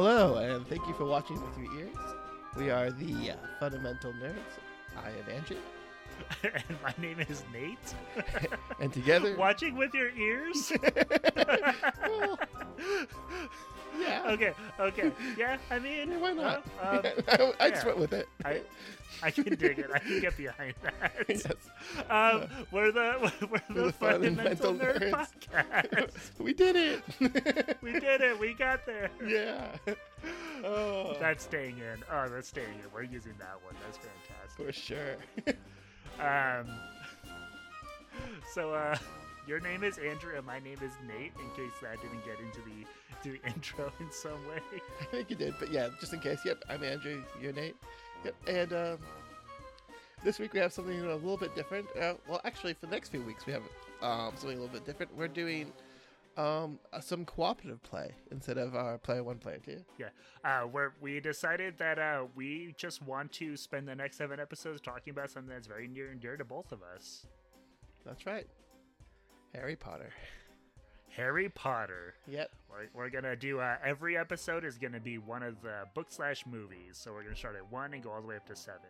Hello, and thank you for watching with your ears. We are the uh, Fundamental Nerds. I am Andrew, and my name is Nate. and together, Watching with your ears? Well, yeah, okay, okay. Yeah, I mean, yeah, why not? um, I, I yeah. just went with it. I, I can dig it. I can get behind that. yes. Um, we're the we're the, the fundamental, Fundamental nerd Nerds. podcast. we did it. we did it. We got there. yeah. Oh, That's staying in. Oh, that's staying in. We're using that one. That's fantastic. for sure. Um, so, uh, your name is Andrew and my name is Nate. In case that didn't get into the to the intro in some way. I think you did, but yeah, just in case. Yep, I'm Andrew. You're Nate. Yep, and um, this week we have something a little bit different. Uh, well, actually, for the next few weeks we have um, something a little bit different. We're doing um, uh, some cooperative play instead of our player one, player two. Uh, where we decided that uh, we just want to spend the next seven episodes talking about something that's very near and dear to both of us. That's right. Harry Potter. Harry Potter. Yep. We're, we're gonna do uh, every episode is gonna be one of the book slash movies. So we're gonna start at one and go all the way up to seven.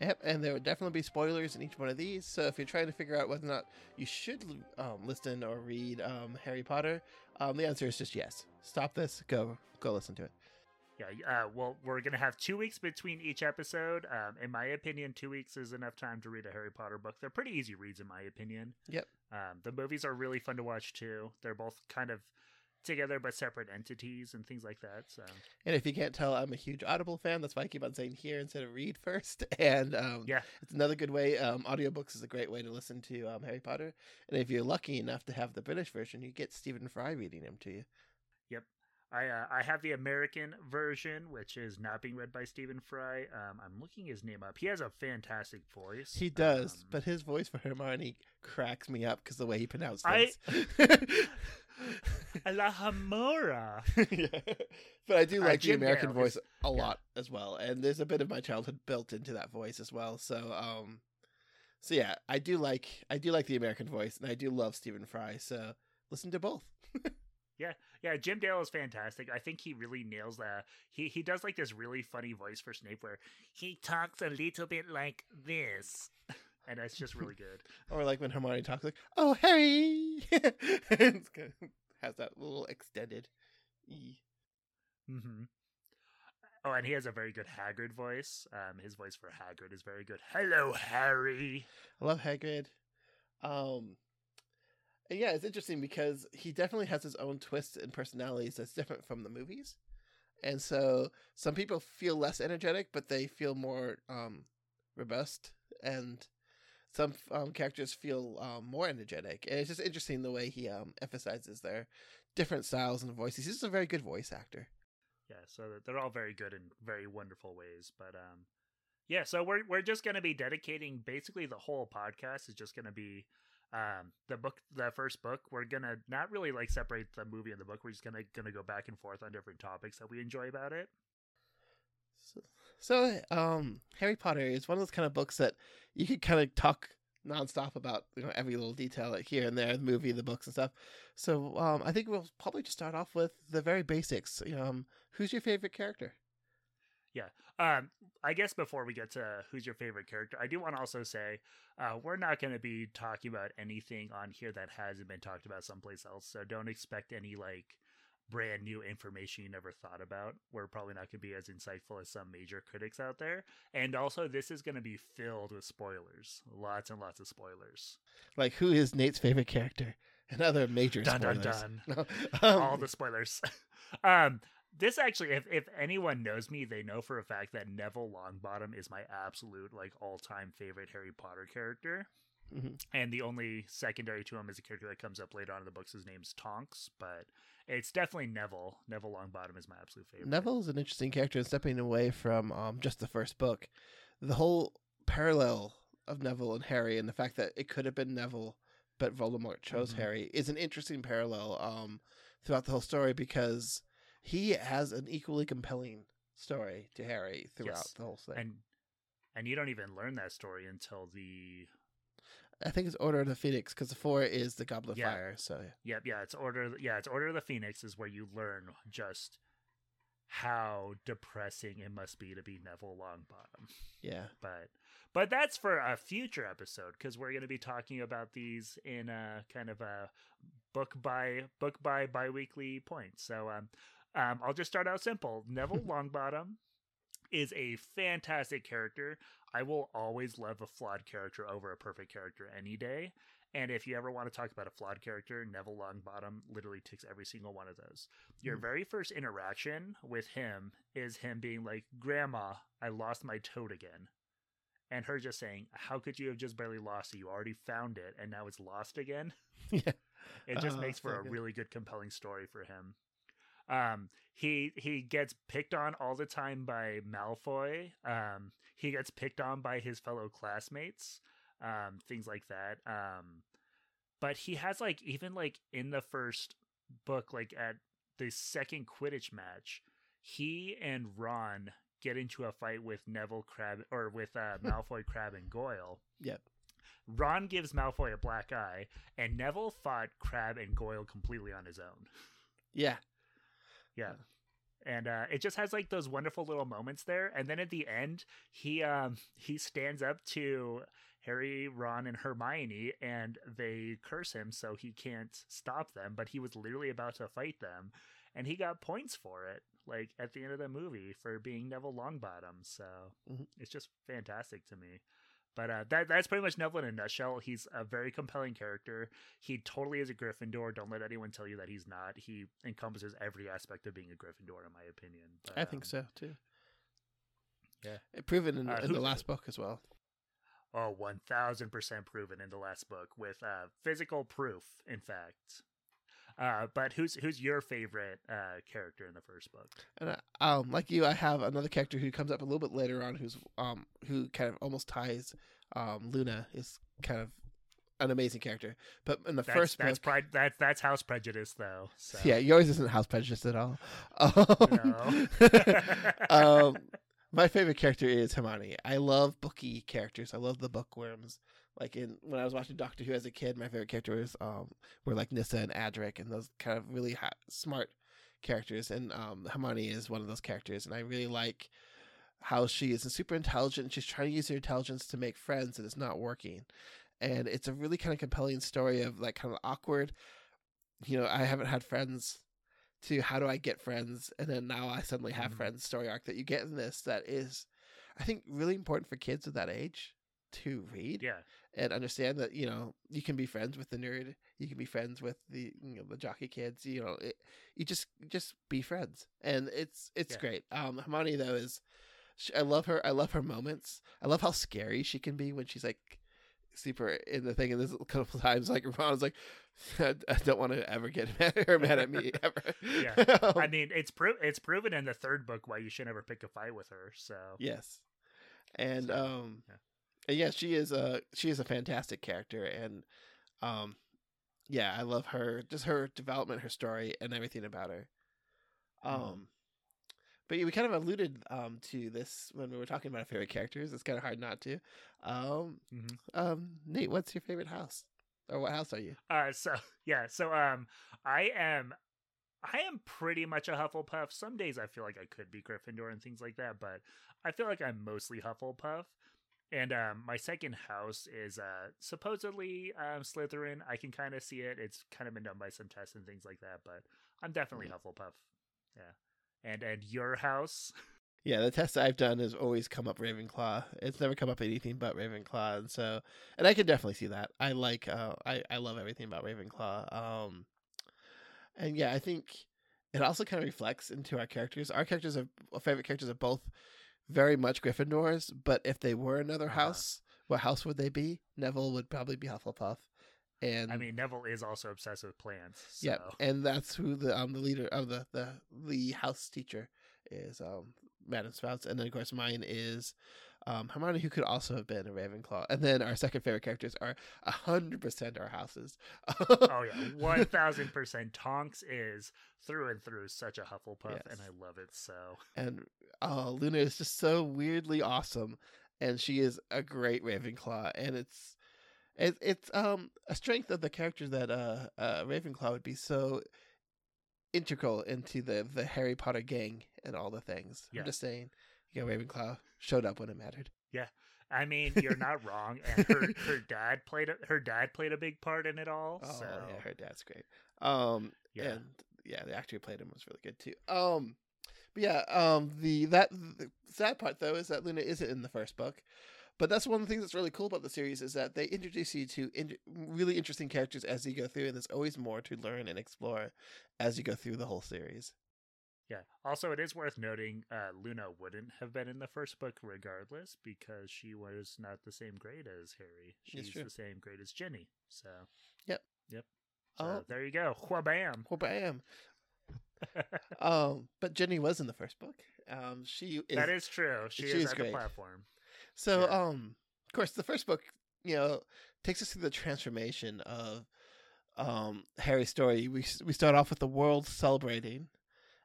Yep, and there will definitely be spoilers in each one of these. So if you're trying to figure out whether or not you should um, listen or read um, Harry Potter, um, the answer is just yes. Stop this. Go. Go listen to it. Yeah, uh, well, we're gonna have two weeks between each episode. Um, in my opinion, two weeks is enough time to read a Harry Potter book. They're pretty easy reads, in my opinion. Yep. Um, the movies are really fun to watch too. They're both kind of together but separate entities and things like that. So And if you can't tell, I'm a huge Audible fan. That's why I keep on saying here instead of read first. And um, yeah, it's another good way. Um, audiobooks is a great way to listen to um, Harry Potter. And if you're lucky enough to have the British version, you get Stephen Fry reading them to you. I uh, I have the American version, which is not being read by Stephen Fry. Um, I'm looking his name up. He has a fantastic voice. He does, Um, but his voice for Hermione cracks me up because the way he pronounced I- things. Alhamora. yeah. But I do Uh, like the American Dale voice a yeah. lot as well, and there's a bit of my childhood built into that voice as well. So, um, so yeah, I do like I do like the American voice, and I do love Stephen Fry. So listen to both. Yeah, yeah, Jim Dale is fantastic. I think he really nails that. He he does like this really funny voice for Snape where he talks a little bit like this. And that's just really good. Or like when Hermione talks, like, "Oh, Harry," It's good. has that little extended. E. Mm-hmm. Oh, and he has a very good Hagrid voice. Um, his voice for Hagrid is very good. Hello, Harry. I love Hagrid. Um, and yeah, it's interesting because he definitely has his own twists and personalities that's different from the movies. And so some people feel less energetic, but they feel more um, robust, and some um, characters feel um, more energetic. And it's just interesting the way he um, emphasizes their different styles and voices. He's just a very good voice actor. Yeah, so they're all very good in very wonderful ways. But um, yeah, so we're we're just gonna be dedicating basically the whole podcast is just gonna be um the book the first book we're gonna not really like separate the movie and the book we're just gonna gonna go back and forth on different topics that we enjoy about it So, so um, Harry Potter is one of those kind of books that you could kind of talk nonstop about, you know, every little detail like here and there, the movie, the books, and stuff. So um, I think we'll probably just start off with the very basics. Um, who's your favorite character? Um i guess before we get to who's your favorite character i do want to also say uh we're not going to be talking about anything on here that hasn't been talked about someplace else so don't expect any like brand new information you never thought about we're probably not going to be as insightful as some major critics out there and also this is going to be filled with spoilers lots and lots of spoilers Like, who is Nate's favorite character? And other major dun dun spoilers. dun No, um, all the spoilers. um, this actually, if if anyone knows me, they know for a fact that Neville Longbottom is my absolute like all time favorite Harry Potter character. Mhm. And the only secondary to him is a character that comes up later on in the books. His name's Tonks, but it's definitely Neville. Neville Longbottom is my absolute favorite. Neville is an interesting character, and stepping away from um, just the first book, the whole parallel of Neville and Harry, and the fact that it could have been Neville, but Voldemort chose Mhm. Harry, is an interesting parallel um, throughout the whole story because he has an equally compelling story to Harry throughout Yes. the whole thing. and and you don't even learn that story until the I think it's Order of the Phoenix because the four is the Goblet of Yeah. Fire. So Yep, yeah, it's order. Yeah, it's Order of the Phoenix is where you learn just how depressing it must be to be Neville Longbottom. Yeah. But but that's for a future episode because we're going to be talking about these in a kind of a book by book by biweekly point. So um, um I'll just start out simple. Neville Longbottom is a fantastic character. I will always love a flawed character over a perfect character any day. And if you ever want to talk about a flawed character, Neville Longbottom literally ticks every single one of those. Your Mm. very first interaction with him is him being like, Grandma, I lost my toad again. And her just saying, How could you have just barely lost it? You already found it and now it's lost again. Yeah. It just Oh, makes for a good. really good, compelling story for him. Um, he he gets picked on all the time by Malfoy. Um, he gets picked on by his fellow classmates. Um, things like that. Um, but he has like even like in the first book, like at the second Quidditch match, he and Ron get into a fight with Neville Crabbe or with uh, Malfoy, Crabbe, and Goyle. Yep. Ron gives Malfoy a black eye, and Neville fought Crabbe and Goyle completely on his own. Yeah. Yeah. And uh, it just has like those wonderful little moments there. And then at the end, he um he stands up to Harry, Ron, and Hermione, and they curse him so he can't stop them. But he was literally about to fight them, and he got points for it. Like at the end of the movie for being Neville Longbottom. So Mhm. it's just fantastic to me. But uh, that that's pretty much Neville in a nutshell. He's a very compelling character. He totally is a Gryffindor. Don't let anyone tell you that he's not. He encompasses every aspect of being a Gryffindor, in my opinion. But, I think um, so too. Yeah. It proven in, Uh, in who- the last book as well. Oh, one thousand percent proven in the last book with uh, physical proof. In fact. Uh, but who's who's your favorite uh, character in the first book? And uh, um, like you, I have another character who comes up a little bit later on, who's um, who kind of almost ties um, Luna is kind of an amazing character. But in the That's, first that's book. That's that's house prejudice, though. So. yeah, yours isn't house prejudice at all. Um, No. um, my favorite character is Hermione. I love booky characters. I love the bookworms. Like in when I was watching Doctor Who as a kid, my favorite characters um were like Nyssa and Adric and those kind of really ha- smart characters. And um, Hermione is one of those characters, and I really like how she is super intelligent. She's trying to use her intelligence to make friends, and it's not working. And it's a really kind of compelling story of like kind of awkward. You know, I haven't had friends to how do I get friends, and then now I suddenly have Mhm. friends story arc that you get in this that is, I think, really important for kids of that age to read yeah. And understand that you know you can be friends with the nerd, you can be friends with the you know the jockey kids, you know, it, you just just be friends, and it's it's Yeah. great. Um, Hermione though is, sh I love her. I love her moments. I love how scary she can be when she's like super in the thing. And there's a couple times like Ron's like, I don't want to ever get mad at her mad at me ever. Yeah. Um, I mean, it's pro- it's proven in the third book why you should never pick a fight with her. So Yes, and So, um, yeah. And yeah, she is a she is a fantastic character, and um, yeah, I love her, just her development, her story, and everything about her. Um, Mhm. but yeah, we kind of alluded um to this when we were talking about our favorite characters. It's kind of hard not to. Um, Mhm. um, Nate, what's your favorite house, or what house are you? Uh, so yeah, so um, I am, I am pretty much a Hufflepuff. Some days I feel like I could be Gryffindor and things like that, but I feel like I'm mostly Hufflepuff. And um, my second house is uh supposedly um Slytherin. I can kind of see it. It's kind of been done by some tests and things like that, but I'm definitely Hufflepuff. Yeah. And and your house? Yeah, the tests I've done has always come up Ravenclaw. It's never come up anything but Ravenclaw, and so, and I can definitely see that. I like, uh, I I love everything about Ravenclaw. Um, and yeah, I think it also kind of reflects into our characters. Our characters are our favorite characters are both very much Gryffindors, but if they were another Uh-huh. house, what house would they be? Neville would probably be Hufflepuff, and I mean, Neville is also obsessed with plants. So. yeah, and that's who the um the leader of the the the house teacher is um Madam Sprouts, and then of course mine is um Hermione, who could also have been a Ravenclaw, and then our second favorite characters are a hundred percent our houses. oh yeah, one thousand percent. Tonks is through and through such a Hufflepuff, and I love it so. and uh, Luna is just so weirdly awesome, and she is a great Ravenclaw, and it's it, it's um a strength of the character that uh, uh Ravenclaw would be so integral into the the Harry Potter gang and all the things. Yeah. I'm just saying, yeah, Ravenclaw showed up when it mattered. Yeah, I mean, you're not wrong, and her her dad played a, her dad played a big part in it all. Oh so yeah, her dad's great. Um, yeah, and yeah, the actor who played him was really good too. Um, but yeah, um, the that the sad part though is that Luna isn't in the first book, but that's one of the things that's really cool about the series is that they introduce you to in- really interesting characters as you go through, and there's always more to learn and explore as you go through the whole series. Yeah. Also, it is worth noting, uh, Luna wouldn't have been in the first book regardless because she was not the same grade as Harry. She's the same grade as Ginny. So Yep. yep. So Oh. there you go. Whabam. Well, bam. Um, but Ginny was in the first book. Um, she is that is true. She, she is, is at great. the platform. So, Yeah. um, of course, the first book, you know, takes us through the transformation of um Harry's story. We we start off with the world celebrating,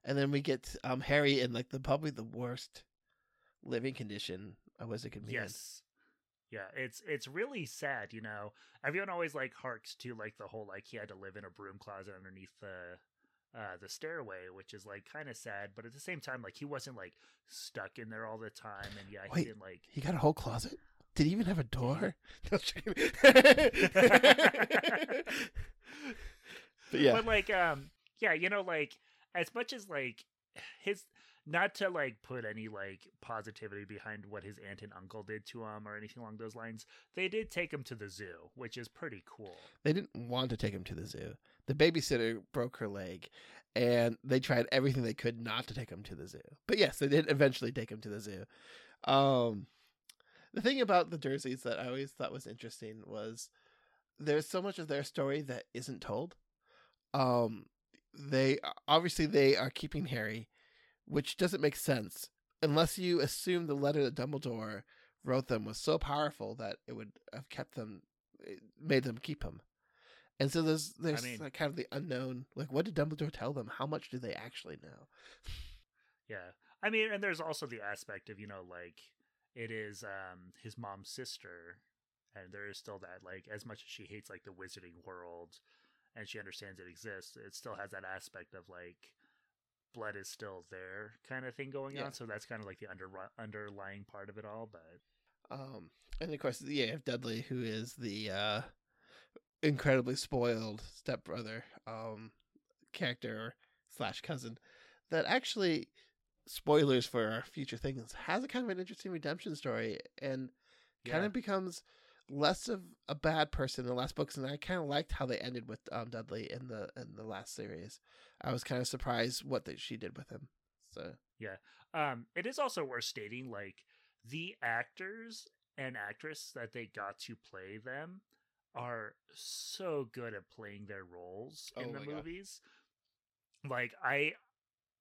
and then we get um Harry in like the probably the worst living condition a wizard can be. Yes. Yeah, it's it's really sad, you know. Everyone always like harks to like the whole like he had to live in a broom closet underneath the uh the stairway, which is like kind of sad, but at the same time like he wasn't like stuck in there all the time and yeah, he Wait. didn't like He got a whole closet. Did he even have a door? No, just kidding. but yeah, But like um yeah, you know like as much as like his not to like put any like positivity behind what his aunt and uncle did to him or anything along those lines, they did take him to the zoo, which is pretty cool. they didn't want to take him to the zoo. The babysitter broke her leg, and they tried everything they could not to take him to the zoo. But yes, they did eventually take him to the zoo. Um, the thing about the Dursleys that I always thought was interesting was there's so much of their story that isn't told. Um, they obviously they are keeping Harry, which doesn't make sense unless you assume the letter that Dumbledore wrote them was so powerful that it would have kept them, made them keep him. And so there's there's mean- like kind of the unknown. Like, what did Dumbledore tell them? How much do they actually know? Yeah. I mean, and there's also the aspect of, you know, like it is um his mom's sister and there is still that like as much as she hates like the wizarding world and she understands it exists, it still has that aspect of like blood is still there kind of thing going Yeah. on. So that's kind of like the under underlying part of it all, but Um, and of course, yeah, you have Dudley, who is the uh, incredibly spoiled stepbrother um, character slash cousin that actually, spoilers for our future things, has a kind of an interesting redemption story and kind Yeah. of becomes less of a bad person in the last books. And I kind of liked how they ended with um, Dudley in the in the last series. I was kind of surprised what that she did with him. So yeah, Um, it is also worth stating, like the actors and actress that they got to play them are so good at playing their roles Oh in the my God. movies. Like I,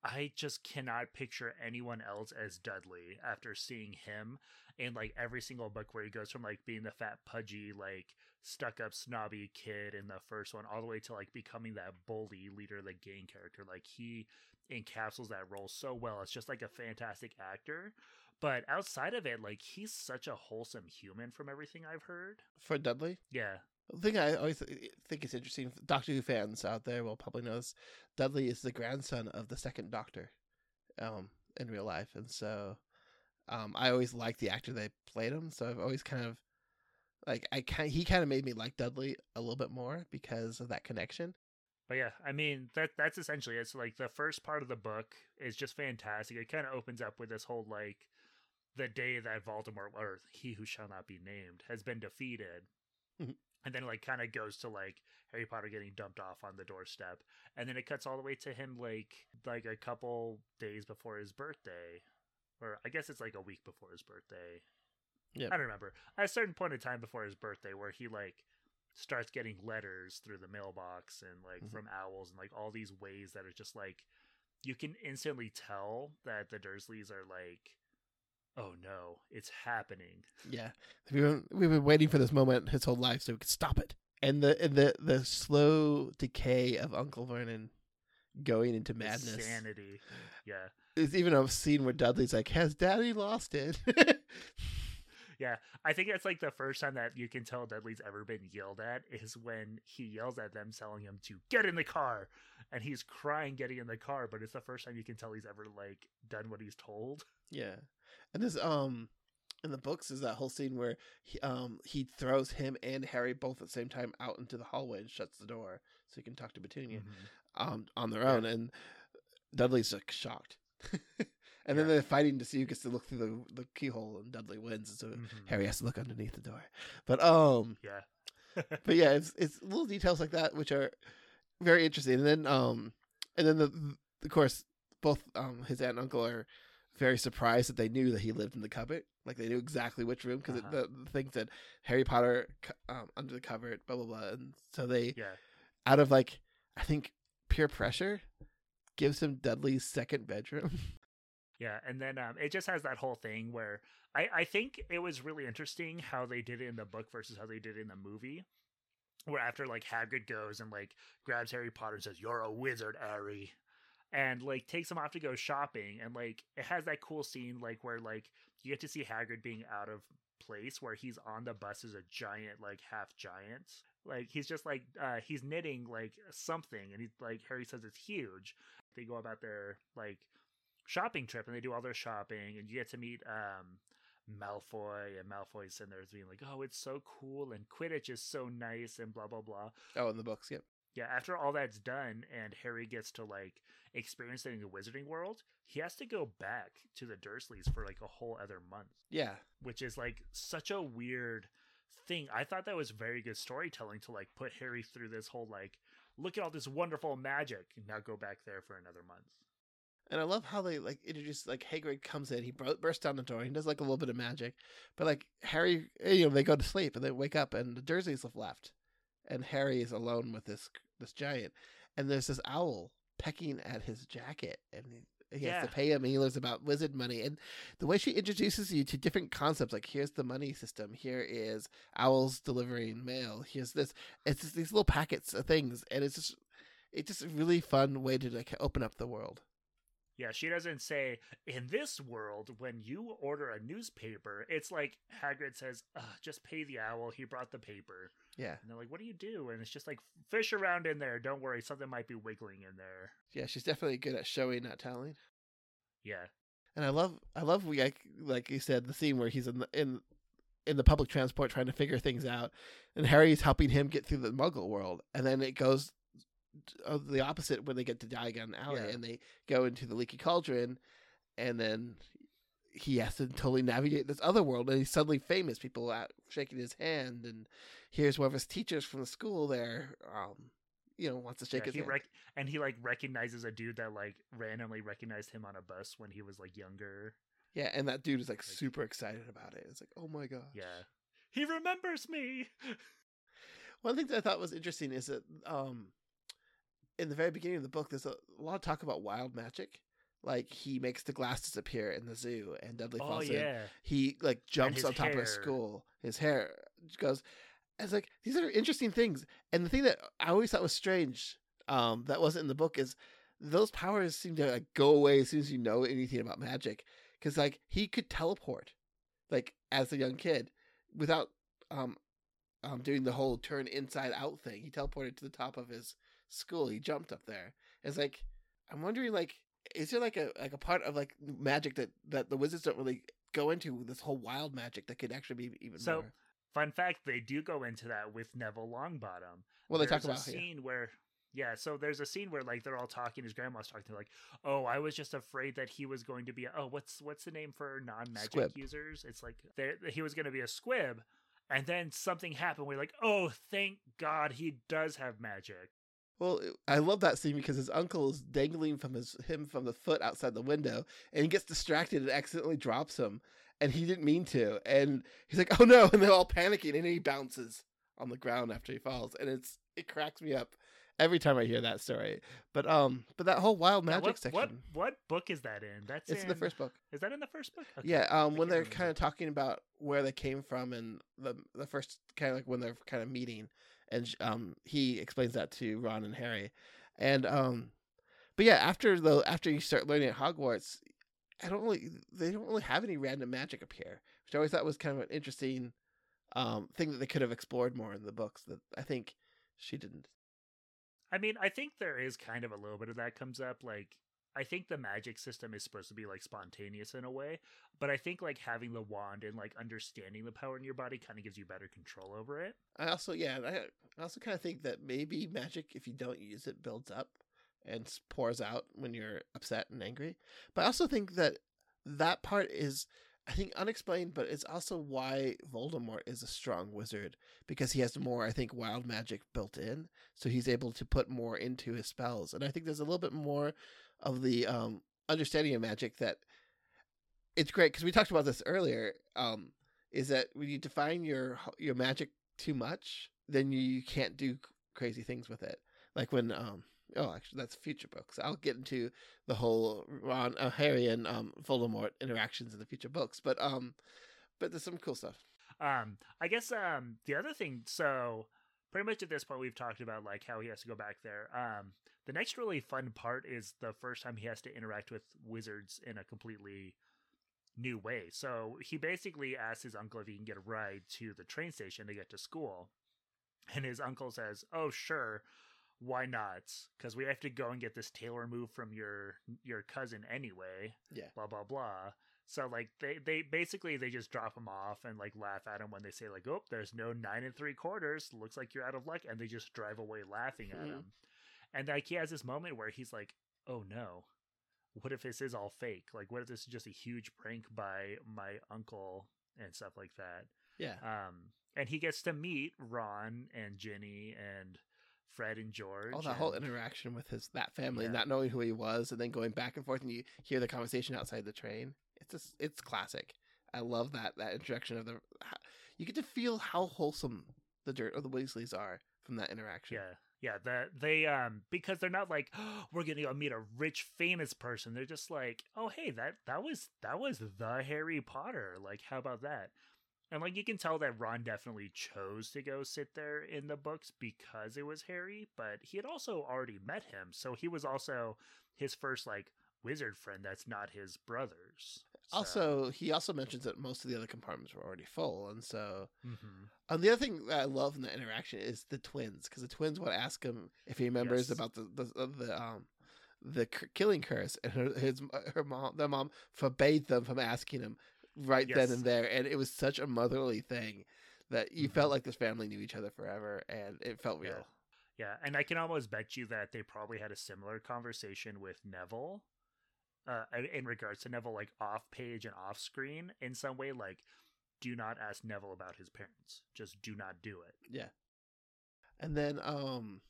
I just cannot picture anyone else as Dudley after seeing him in like every single book where he goes from like being the fat, pudgy, like stuck up, snobby kid in the first one, all the way to like becoming that bully leader of the gang character. Like he encapsulates that role so well. It's just like a fantastic actor. But outside of it, like he's such a wholesome human from everything I've heard. for Dudley, Yeah. The thing I always think is interesting, Doctor Who fans out there will probably know this. Dudley is the grandson of the second Doctor, um, in real life, and so, um, I always liked the actor that played him. So I've always kind of, like, I kind he kind of made me like Dudley a little bit more because of that connection. But yeah, I mean that that's essentially it. So like the first part of the book is just fantastic. It kind of opens up with this whole like the day that Voldemort or he who shall not be named has been defeated. Mhm. And then like kind of goes to like Harry Potter getting dumped off on the doorstep. And then it cuts all the way to him like like a couple days before his birthday. Or I guess it's like a week before his birthday. Yeah, I don't remember. At a certain point in time before his birthday where he like starts getting letters through the mailbox and like Mhm. from owls and like all these ways that are just like you can instantly tell that the Dursleys are like oh no it's happening Yeah, we've been, we've been waiting for this moment his whole life so we could stop it. And the and the the slow decay of Uncle Vernon going into madness. insanity yeah There's even a scene where Dudley's like, "Has Daddy lost it?" Yeah, I think it's like the first time that you can tell Dudley's ever been yelled at is when he yells at them, telling him to get in the car, and he's crying getting in the car. But it's the first time you can tell he's ever like done what he's told. Yeah, and this um in the books is that whole scene where he um he throws him and Harry both at the same time out into the hallway and shuts the door so he can talk to Petunia Mhm. um on their Yeah. own, and Dudley's like shocked. And then they're fighting to see who gets to look through the, the keyhole, and Dudley wins. And so Mhm. Harry has to look underneath the door. But um, Yeah. but yeah, it's it's little details like that which are very interesting. And then um, and then the of course both um his aunt and uncle are very surprised that they knew that he lived in the cupboard. Like they knew exactly which room because Uh-huh. the, the thing said Harry Potter um, under the cupboard, blah blah blah. And so they yeah. out of like I think peer pressure gives him Dudley's second bedroom. Yeah, and then um, it just has that whole thing where I, I think it was really interesting how they did it in the book versus how they did it in the movie. Where after like Hagrid goes and like grabs Harry Potter and says, "You're a wizard, Harry," and like takes him off to go shopping, and like it has that cool scene like where like you get to see Hagrid being out of place where he's on the bus as a giant like half giant like he's just like uh he's knitting like something and he's like harry says it's huge they go about their like shopping trip and they do all their shopping and you get to meet um Malfoy and Malfoy's in there being like, "Oh, it's so cool and Quidditch is so nice and blah blah blah." oh, in the books, yep. Yeah, after all that's done and Harry gets to like experience it in the Wizarding world, he has to go back to the Dursleys for like a whole other month, Yeah, which is like such a weird thing. I thought that was very good storytelling to like put Harry through this whole like, look at all this wonderful magic, and now go back there for another month. And I love how they like introduce like Hagrid comes in, he bur- bursts down the door, he does like a little bit of magic, but like Harry, you know, they go to sleep and they wake up and the Dursleys have left, and Harry is alone with this this giant, and there's this owl pecking at his jacket, and he, he has to pay him, and he learns about wizard money, and the way she introduces you to different concepts, like here's the money system, here is owls delivering mail, here's this, it's just these little packets of things, and it's just it's just a really fun way to like open up the world. Yeah, she doesn't say in this world when you order a newspaper, it's like Hagrid says, "Just pay the owl. He brought the paper." Yeah. And they're like, "What do you do?" And it's just like, "Fish around in there. Don't worry, something might be wiggling in there." Yeah, she's definitely good at showing, not telling. Yeah, And I love, I love we like, like you said, the scene where he's in the in in the public transport trying to figure things out, and Harry's helping him get through the Muggle world, and then it goes uh, the opposite when they get to Diagon Alley Yeah. and they go into the Leaky Cauldron, and then he has to totally navigate this other world, and he's suddenly famous. People out shaking his hand, and here's one of his teachers from the school there. Um, you know, wants to shake yeah. his He hand. rec- and he like recognizes a dude that like randomly recognized him on a bus when he was like younger. Yeah, and that dude is like super excited about it. It's like, oh my god. Yeah, he remembers me. One thing that I thought was interesting is that um, in the very beginning of the book, there's a lot of talk about wild magic. Like he makes the glass disappear in the zoo, and Dudley oh falls in. yeah, He like jumps on top of hair. his school. His hair goes. It's like these are interesting things. And the thing that I always thought was strange, um, that wasn't in the book, is those powers seem to like go away as soon as you know anything about magic. Because like he could teleport, like as a young kid, without um, um, doing the whole turn inside out thing. He teleported to the top of his school. He jumped up there. It's like I'm wondering, like, is there like a like a part of like magic that that the wizards don't really go into this whole wild magic that could actually be even So, more? Fun fact: they do go into that with Neville Longbottom. Well, they talk There's about a yeah. scene where yeah so there's a scene where like they're all talking his grandma's talking they're like oh i was just afraid that he was going to be a, oh what's what's the name for non-magic Squib. users it's like he was going to be a squib and then something happened we're like oh thank god he does have magic Well, I love that scene because his uncle is dangling from his him from the foot outside the window, and he gets distracted and accidentally drops him, and he didn't mean to, and he's like, "Oh no!" and they're all panicking, and he bounces on the ground after he falls, and it's it cracks me up every time I hear that story. But um, but that whole wild Now, magic what, section, what what book is that in that's it's in the first book. is that in the first book Okay. Yeah, um, I when they're kind of talking about where they came from and the the first kind of like when they're kind of meeting, and um, he explains that to Ron and Harry, and um, but yeah, after the after you start learning at Hogwarts, I don't really they don't really have any random magic appear, which I always thought was kind of an interesting um, thing that they could have explored more in the books. That I think she didn't. I mean, I think there is kind of a little bit of that comes up. Like, I think the magic system is supposed to be like spontaneous in a way, but I think like having the wand and like understanding the power in your body kind of gives you better control over it. I also, yeah, I, also kind of think that maybe magic, if you don't use it, builds up and pours out when you're upset and angry. But I also think that that part is I think unexplained, but it's also why Voldemort is a strong wizard because he has more, I think, wild magic built in, so he's able to put more into his spells. And I think there's a little bit more of the um, understanding of magic that it's great because we talked about this earlier. Um, is that when you define your your magic too much, then you, you can't do crazy things with it. Like when um, oh, actually, that's future books. I'll get into the whole Ron, uh, Harry, and um, Voldemort interactions in the future books. But um, but there's some cool stuff. Um, I guess um, the other thing. So pretty much at this point, we've talked about like how he has to go back there. Um, the next really fun part is the first time he has to interact with wizards in a completely new way. So he basically asks his uncle if he can get a ride to the train station to get to school. And his uncle says, "Oh, sure." why not? Because we have to go and get this tail removed from your your cousin anyway. Yeah. Blah blah blah. So like they they basically they just drop him off and like laugh at him when they say like oh there's no nine and three quarters looks like you're out of luck and they just drive away laughing at mm-hmm. him, and like he has this moment where he's like oh no, what if this is all fake? Like what if this is just a huge prank by my uncle and stuff like that? Yeah. Um, and he gets to meet Ron and Ginny and Fred and George. Oh, that and... whole interaction with his that family, yeah. not knowing who he was, and then going back and forth, and you hear the conversation outside the train. It's just, it's classic. I love that that introduction of the. You get to feel how wholesome the dirt or the Weasleys are from that interaction. Yeah, yeah. That they um because they're not like oh, we're gonna go meet a rich famous person. They're just like oh hey that that was that was the Harry Potter. Like how about that? And like you can tell that Ron definitely chose to go sit there in the books because it was Harry, but he had also already met him. So he was also his first like wizard friend that's not his brother's. So. Also, he also mentions that most of the other compartments were already full, and so. Mm-hmm. And the other thing that I love in the interaction is the twins, because the twins want to ask him if he remembers yes. about the the, the um the killing curse, and her his her mom, their mom forbade them from asking him right yes. then and there, and it was such a motherly thing that you mm-hmm. felt like this family knew each other forever, and it felt real. Yeah. yeah, and I can almost bet you that they probably had a similar conversation with Neville, uh, in regards to Neville, like off page and off screen, in some way, like do not ask Neville about his parents. Just do not do it. Yeah. And then um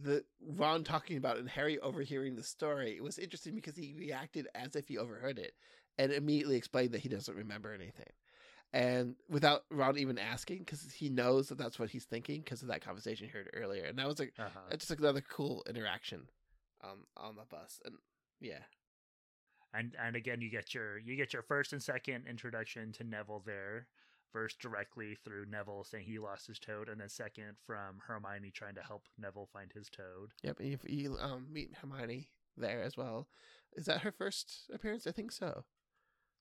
the Ron talking about and Harry overhearing the story, it was interesting because he reacted as if he overheard it and immediately explained that he doesn't remember anything. And without Ron even asking, because he knows that that's what he's thinking because of that conversation he heard earlier, and that was like uh-huh. just like another cool interaction um, on the bus, and yeah, and and again you get your you get your first and second introduction to Neville there, first directly through Neville saying he lost his toad, and then second from Hermione trying to help Neville find his toad. Yep, and you, you um, meet Hermione there as well. Is that her first appearance? I think so.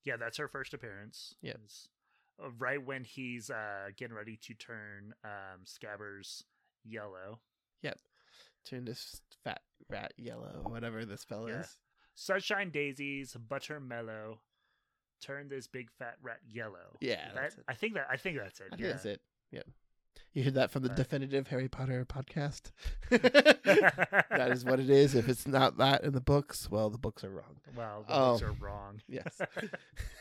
Yeah, that's her first appearance. Yeah. Uh, right when he's uh, getting ready to turn um, Scabbers yellow. Yep. Turn this fat rat yellow, whatever the spell yeah. is. Sunshine daisies, butter mellow. Turn this big fat rat yellow. Yeah, that, I think that I think that's it. I yeah. that's it. Yep. You heard that from the definitive Harry Potter podcast. that is what it is. If it's not that in the books, well, the books are wrong. Well, the um, books are wrong. Yes.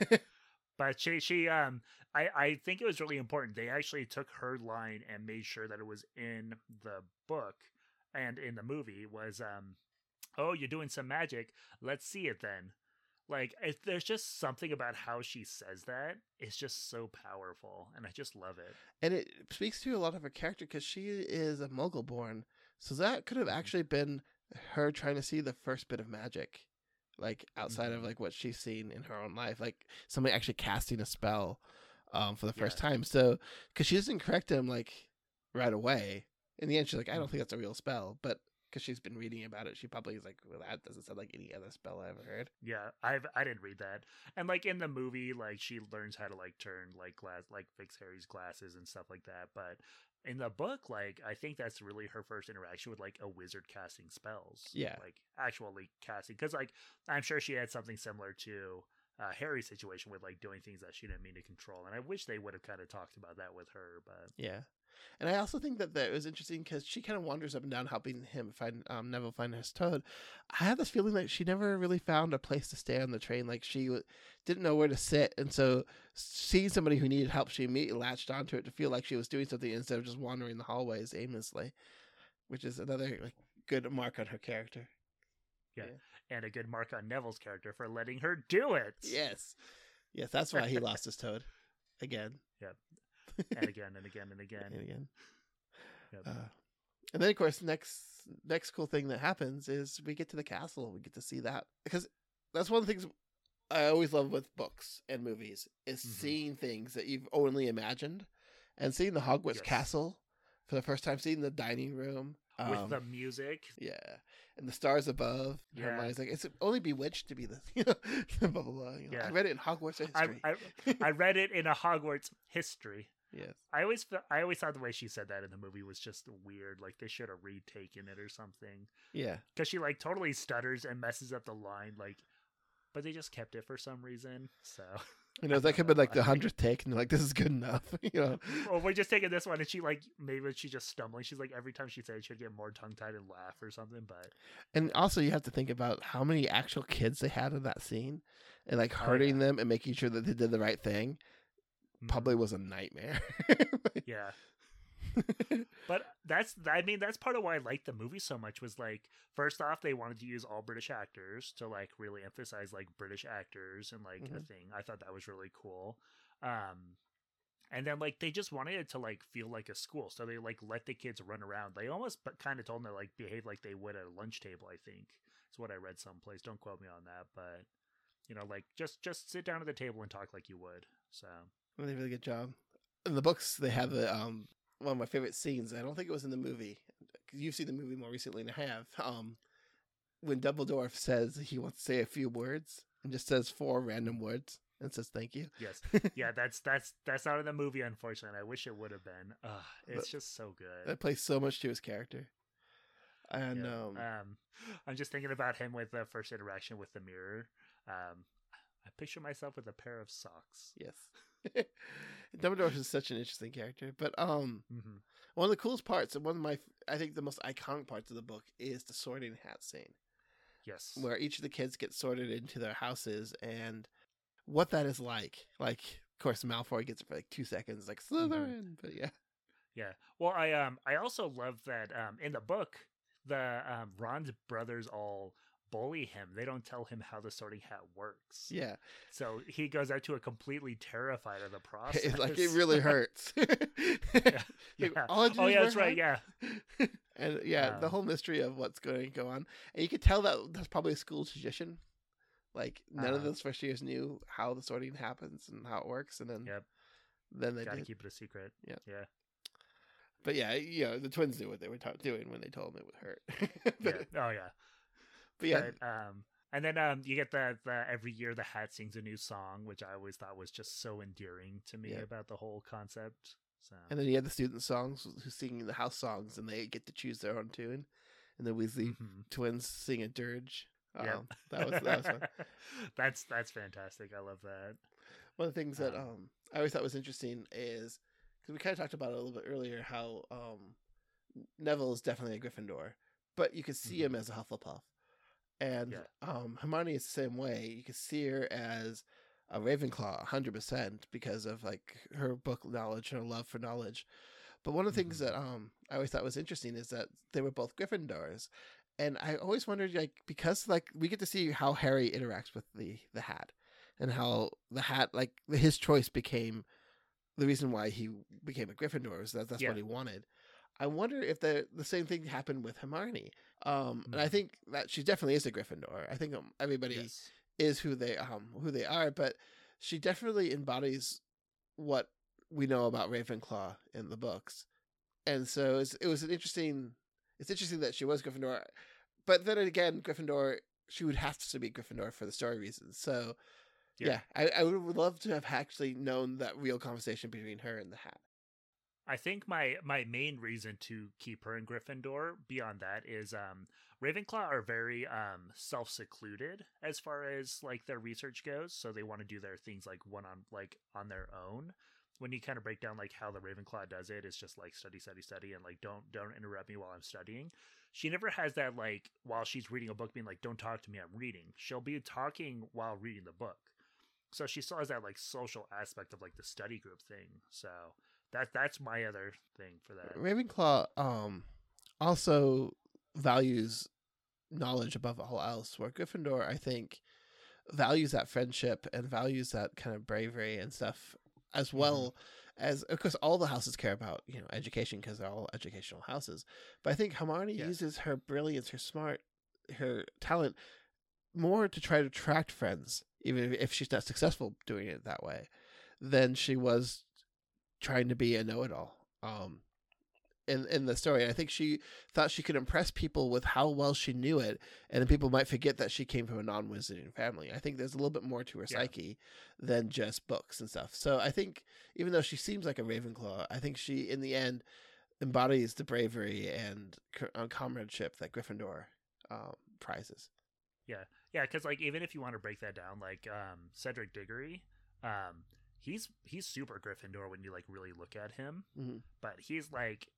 but she, she, um, I, I think it was really important. They actually took her line and made sure that it was in the book and in the movie. Was um, oh, you're doing some magic. Let's see it then. Like, there's just something about how she says that. It's just so powerful, and I just love it. And it speaks to a lot of her character because she is a Muggle born, so that could have mm-hmm. actually been her trying to see the first bit of magic, like outside mm-hmm. of like what she's seen in her own life, like somebody actually casting a spell, um, for the first yeah. time. So, because she doesn't correct him like right away. In the end, she's like, "I don't mm-hmm. think that's a real spell," but because she's been reading about it. She probably is like, well, that doesn't sound like any other spell I ever heard. Yeah, I've I didn't read that. And like in the movie, like she learns how to like turn like glass like fix Harry's glasses and stuff like that. But in the book, like I think that's really her first interaction with like a wizard casting spells. Yeah. Like actually casting. Because like I'm sure she had something similar to uh, Harry's situation with like doing things that she didn't mean to control. And I wish they would have kind of talked about that with her, but Yeah. And I also think that, that it was interesting because she kind of wanders up and down helping him find um, Neville find his toad. I had this feeling that she never really found a place to stay on the train. Like she w- didn't know where to sit, and so seeing somebody who needed help, she immediately latched onto it to feel like she was doing something instead of just wandering the hallways aimlessly, which is another like good mark on her character. Yeah. And a good mark on Neville's character for letting her do it. Yes, yes, that's why he lost his toad again And again and again and again. and again. Yep. Uh, and then, of course, next next cool thing that happens is we get to the castle. We get to see that because that's one of the things I always love with books and movies is Mhm. seeing things that you've only imagined, and seeing the Hogwarts Yes. castle for the first time, seeing the dining room With um, the music. yeah, and the stars above. Yeah. Hermione's like it's only bewitched to be this, you know, blah blah blah. You know, Yeah. I read it in Hogwarts I, history. I I read it in a Hogwarts history. Yes, I always I always thought the way she said that in the movie was just weird. Like they should have retaken it or something. yeah. Because she like totally stutters and messes up the line. Like, but they just kept it for some reason. So, You know, that could have been like the hundredth take, and like, "This is good enough." you know, well, we're just taking this one, and she like maybe she's just stumbling. She's like every time she said it, she'd get more tongue tied and laugh or something. But And also, you have to think about how many actual kids they had in that scene, and like Oh, hurting yeah. them and making sure that they did the right thing. Mm, Probably was a nightmare. yeah. But that's I mean that's part of why I liked the movie so much was like first off they wanted to use all British actors to like really emphasize like British actors and like a Mhm. thing. I thought that was really cool. Um and then like they just wanted it to like feel like a school. So they like let the kids run around. They almost but kind of told them to like behave like they would at a lunch table, I think. Is what I read someplace. Don't quote me on that, but you know like just just sit down at the table and talk like you would. So they did a really good job. In the books, they have the um one of my favorite scenes. I don't think it was in the movie because you've seen the movie more recently than I have. Um, when Dumbledore says he wants to say a few words and just says four random words and says thank you. Yes. yeah, that's that's that's not in the movie, unfortunately. I wish it would have been. Ugh, it's But- just so good. That plays so much to his character. And Yeah. um, um, I'm just thinking about him with the first interaction with the mirror. Um, I picture myself with a pair of socks. Yes. Dumbledore is such an interesting character, but um, hmm one of the coolest parts and one of my, I think, the most iconic parts of the book is the sorting hat scene, Yes. where each of the kids get sorted into their houses and what that is like. Like, of course, Malfoy gets it for like two seconds, like Slytherin, but yeah, Yeah. Well, I um I also love that um in the book the um Ron's brothers all bully him. They don't tell him how the sorting hat works. yeah, So he goes out to a completely terrified of the process. it's like it really hurts. Yeah. I did Oh yeah, that's right. hats. Yeah. and yeah, the Um, whole mystery of what's going to go on, and you could tell that that's probably a school tradition. Like none of Uh-huh. those first years knew how the sorting happens and how it works, and then Yep. then they Got to did. keep it a secret. Yeah. Yeah. But yeah, you know, the twins knew what they were ta- doing when they told them it would hurt. Yeah. Oh yeah. But yeah, But, um, and then um, you get the, the every year the hat sings a new song, which I always thought was just so endearing to me Yeah. about the whole concept. So and then you have the student songs who's singing the house songs, and they get to choose their own tune. And the Weasley Mhm. twins sing a dirge. Yep. Um, that was that was fun. that's that's fantastic. I love that. One of the things that Um, um I always thought was interesting is because we kind of talked about it a little bit earlier how um Neville is definitely a Gryffindor, but you could see him as a Hufflepuff, and Yeah. um Hermione is the same way. You can see her as a Ravenclaw, hundred percent, because of like her book knowledge and her love for knowledge. But one of the things Mhm. that um I always thought was interesting is that they were both Gryffindors, and I always wondered like because like we get to see how Harry interacts with the the hat, and how the hat like his choice became the reason why he became a Gryffindor is that that's Yeah. what he wanted. I wonder if the the same thing happened with Hermione. Um, and I Mhm. think that she definitely is a Gryffindor. I think um, everybody Yes. is who they um who they are, but she definitely embodies what we know about Ravenclaw in the books, and so it's, it was an interesting it's interesting that she was Gryffindor, but then again, Gryffindor she would have to be Gryffindor for the story reasons. So yeah, I, I would love to have actually known that real conversation between her and the Hat. I think my my main reason to keep her in Gryffindor beyond that is um Ravenclaw are very um self secluded as far as like their research goes, so they want to do their things like one on like on their own. When you kind of break down like how the Ravenclaw does it, it's just like study, study, study, and like don't don't interrupt me while I'm studying. She never has that like while she's reading a book being like don't talk to me, I'm reading. She'll be talking while reading the book so she still has that like social aspect of like the study group thing so that that's my other thing for that ravenclaw um also values knowledge above all else where gryffindor i think values that friendship and values that kind of bravery and stuff as well mm-hmm. as of course all the houses care about you know education because they're all educational houses but i think hermione yeah. uses her brilliance her smart her talent more to try to attract friends even if she's not successful doing it that way, than she was trying to be a know-it-all. Um, in in the story, I think she thought she could impress people with how well she knew it, and then people might forget that she came from a non-wizarding family. I think there's a little bit more to her yeah. psyche than just books and stuff. So I think even though she seems like a Ravenclaw, I think she in the end embodies the bravery and uh, comradeship that Gryffindor um, prizes. Yeah, yeah, because like even if you want to break that down, like um, Cedric Diggory, um, he's he's super Gryffindor when you like really look at him, mm-hmm. but he's like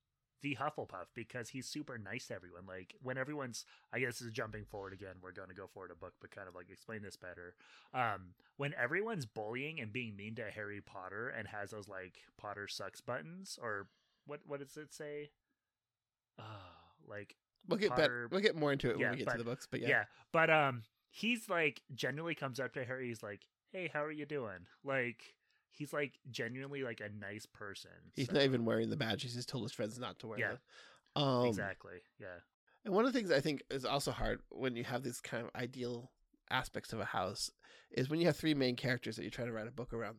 the Hufflepuff because he's super nice to everyone. Like when everyone's, I guess, is jumping forward again. We're going to go forward a book, but kind of like explain this better. Um, when everyone's bullying and being mean to Harry Potter and has those like Potter sucks buttons or what what does it say? Uh, like we'll get Potter, better. We'll get more into it yeah, when we get but, to the books. But yeah, yeah. But um, he's like genuinely comes up to Harry. He's like, "Hey, how are you doing?" Like he's like genuinely like a nice person. He's so. not even wearing the badge. He's just told his friends not to wear yeah. it. Um, exactly. Yeah. And one of the things I think is also hard when you have these kind of ideal aspects of a house is when you have three main characters that you're trying to write a book around.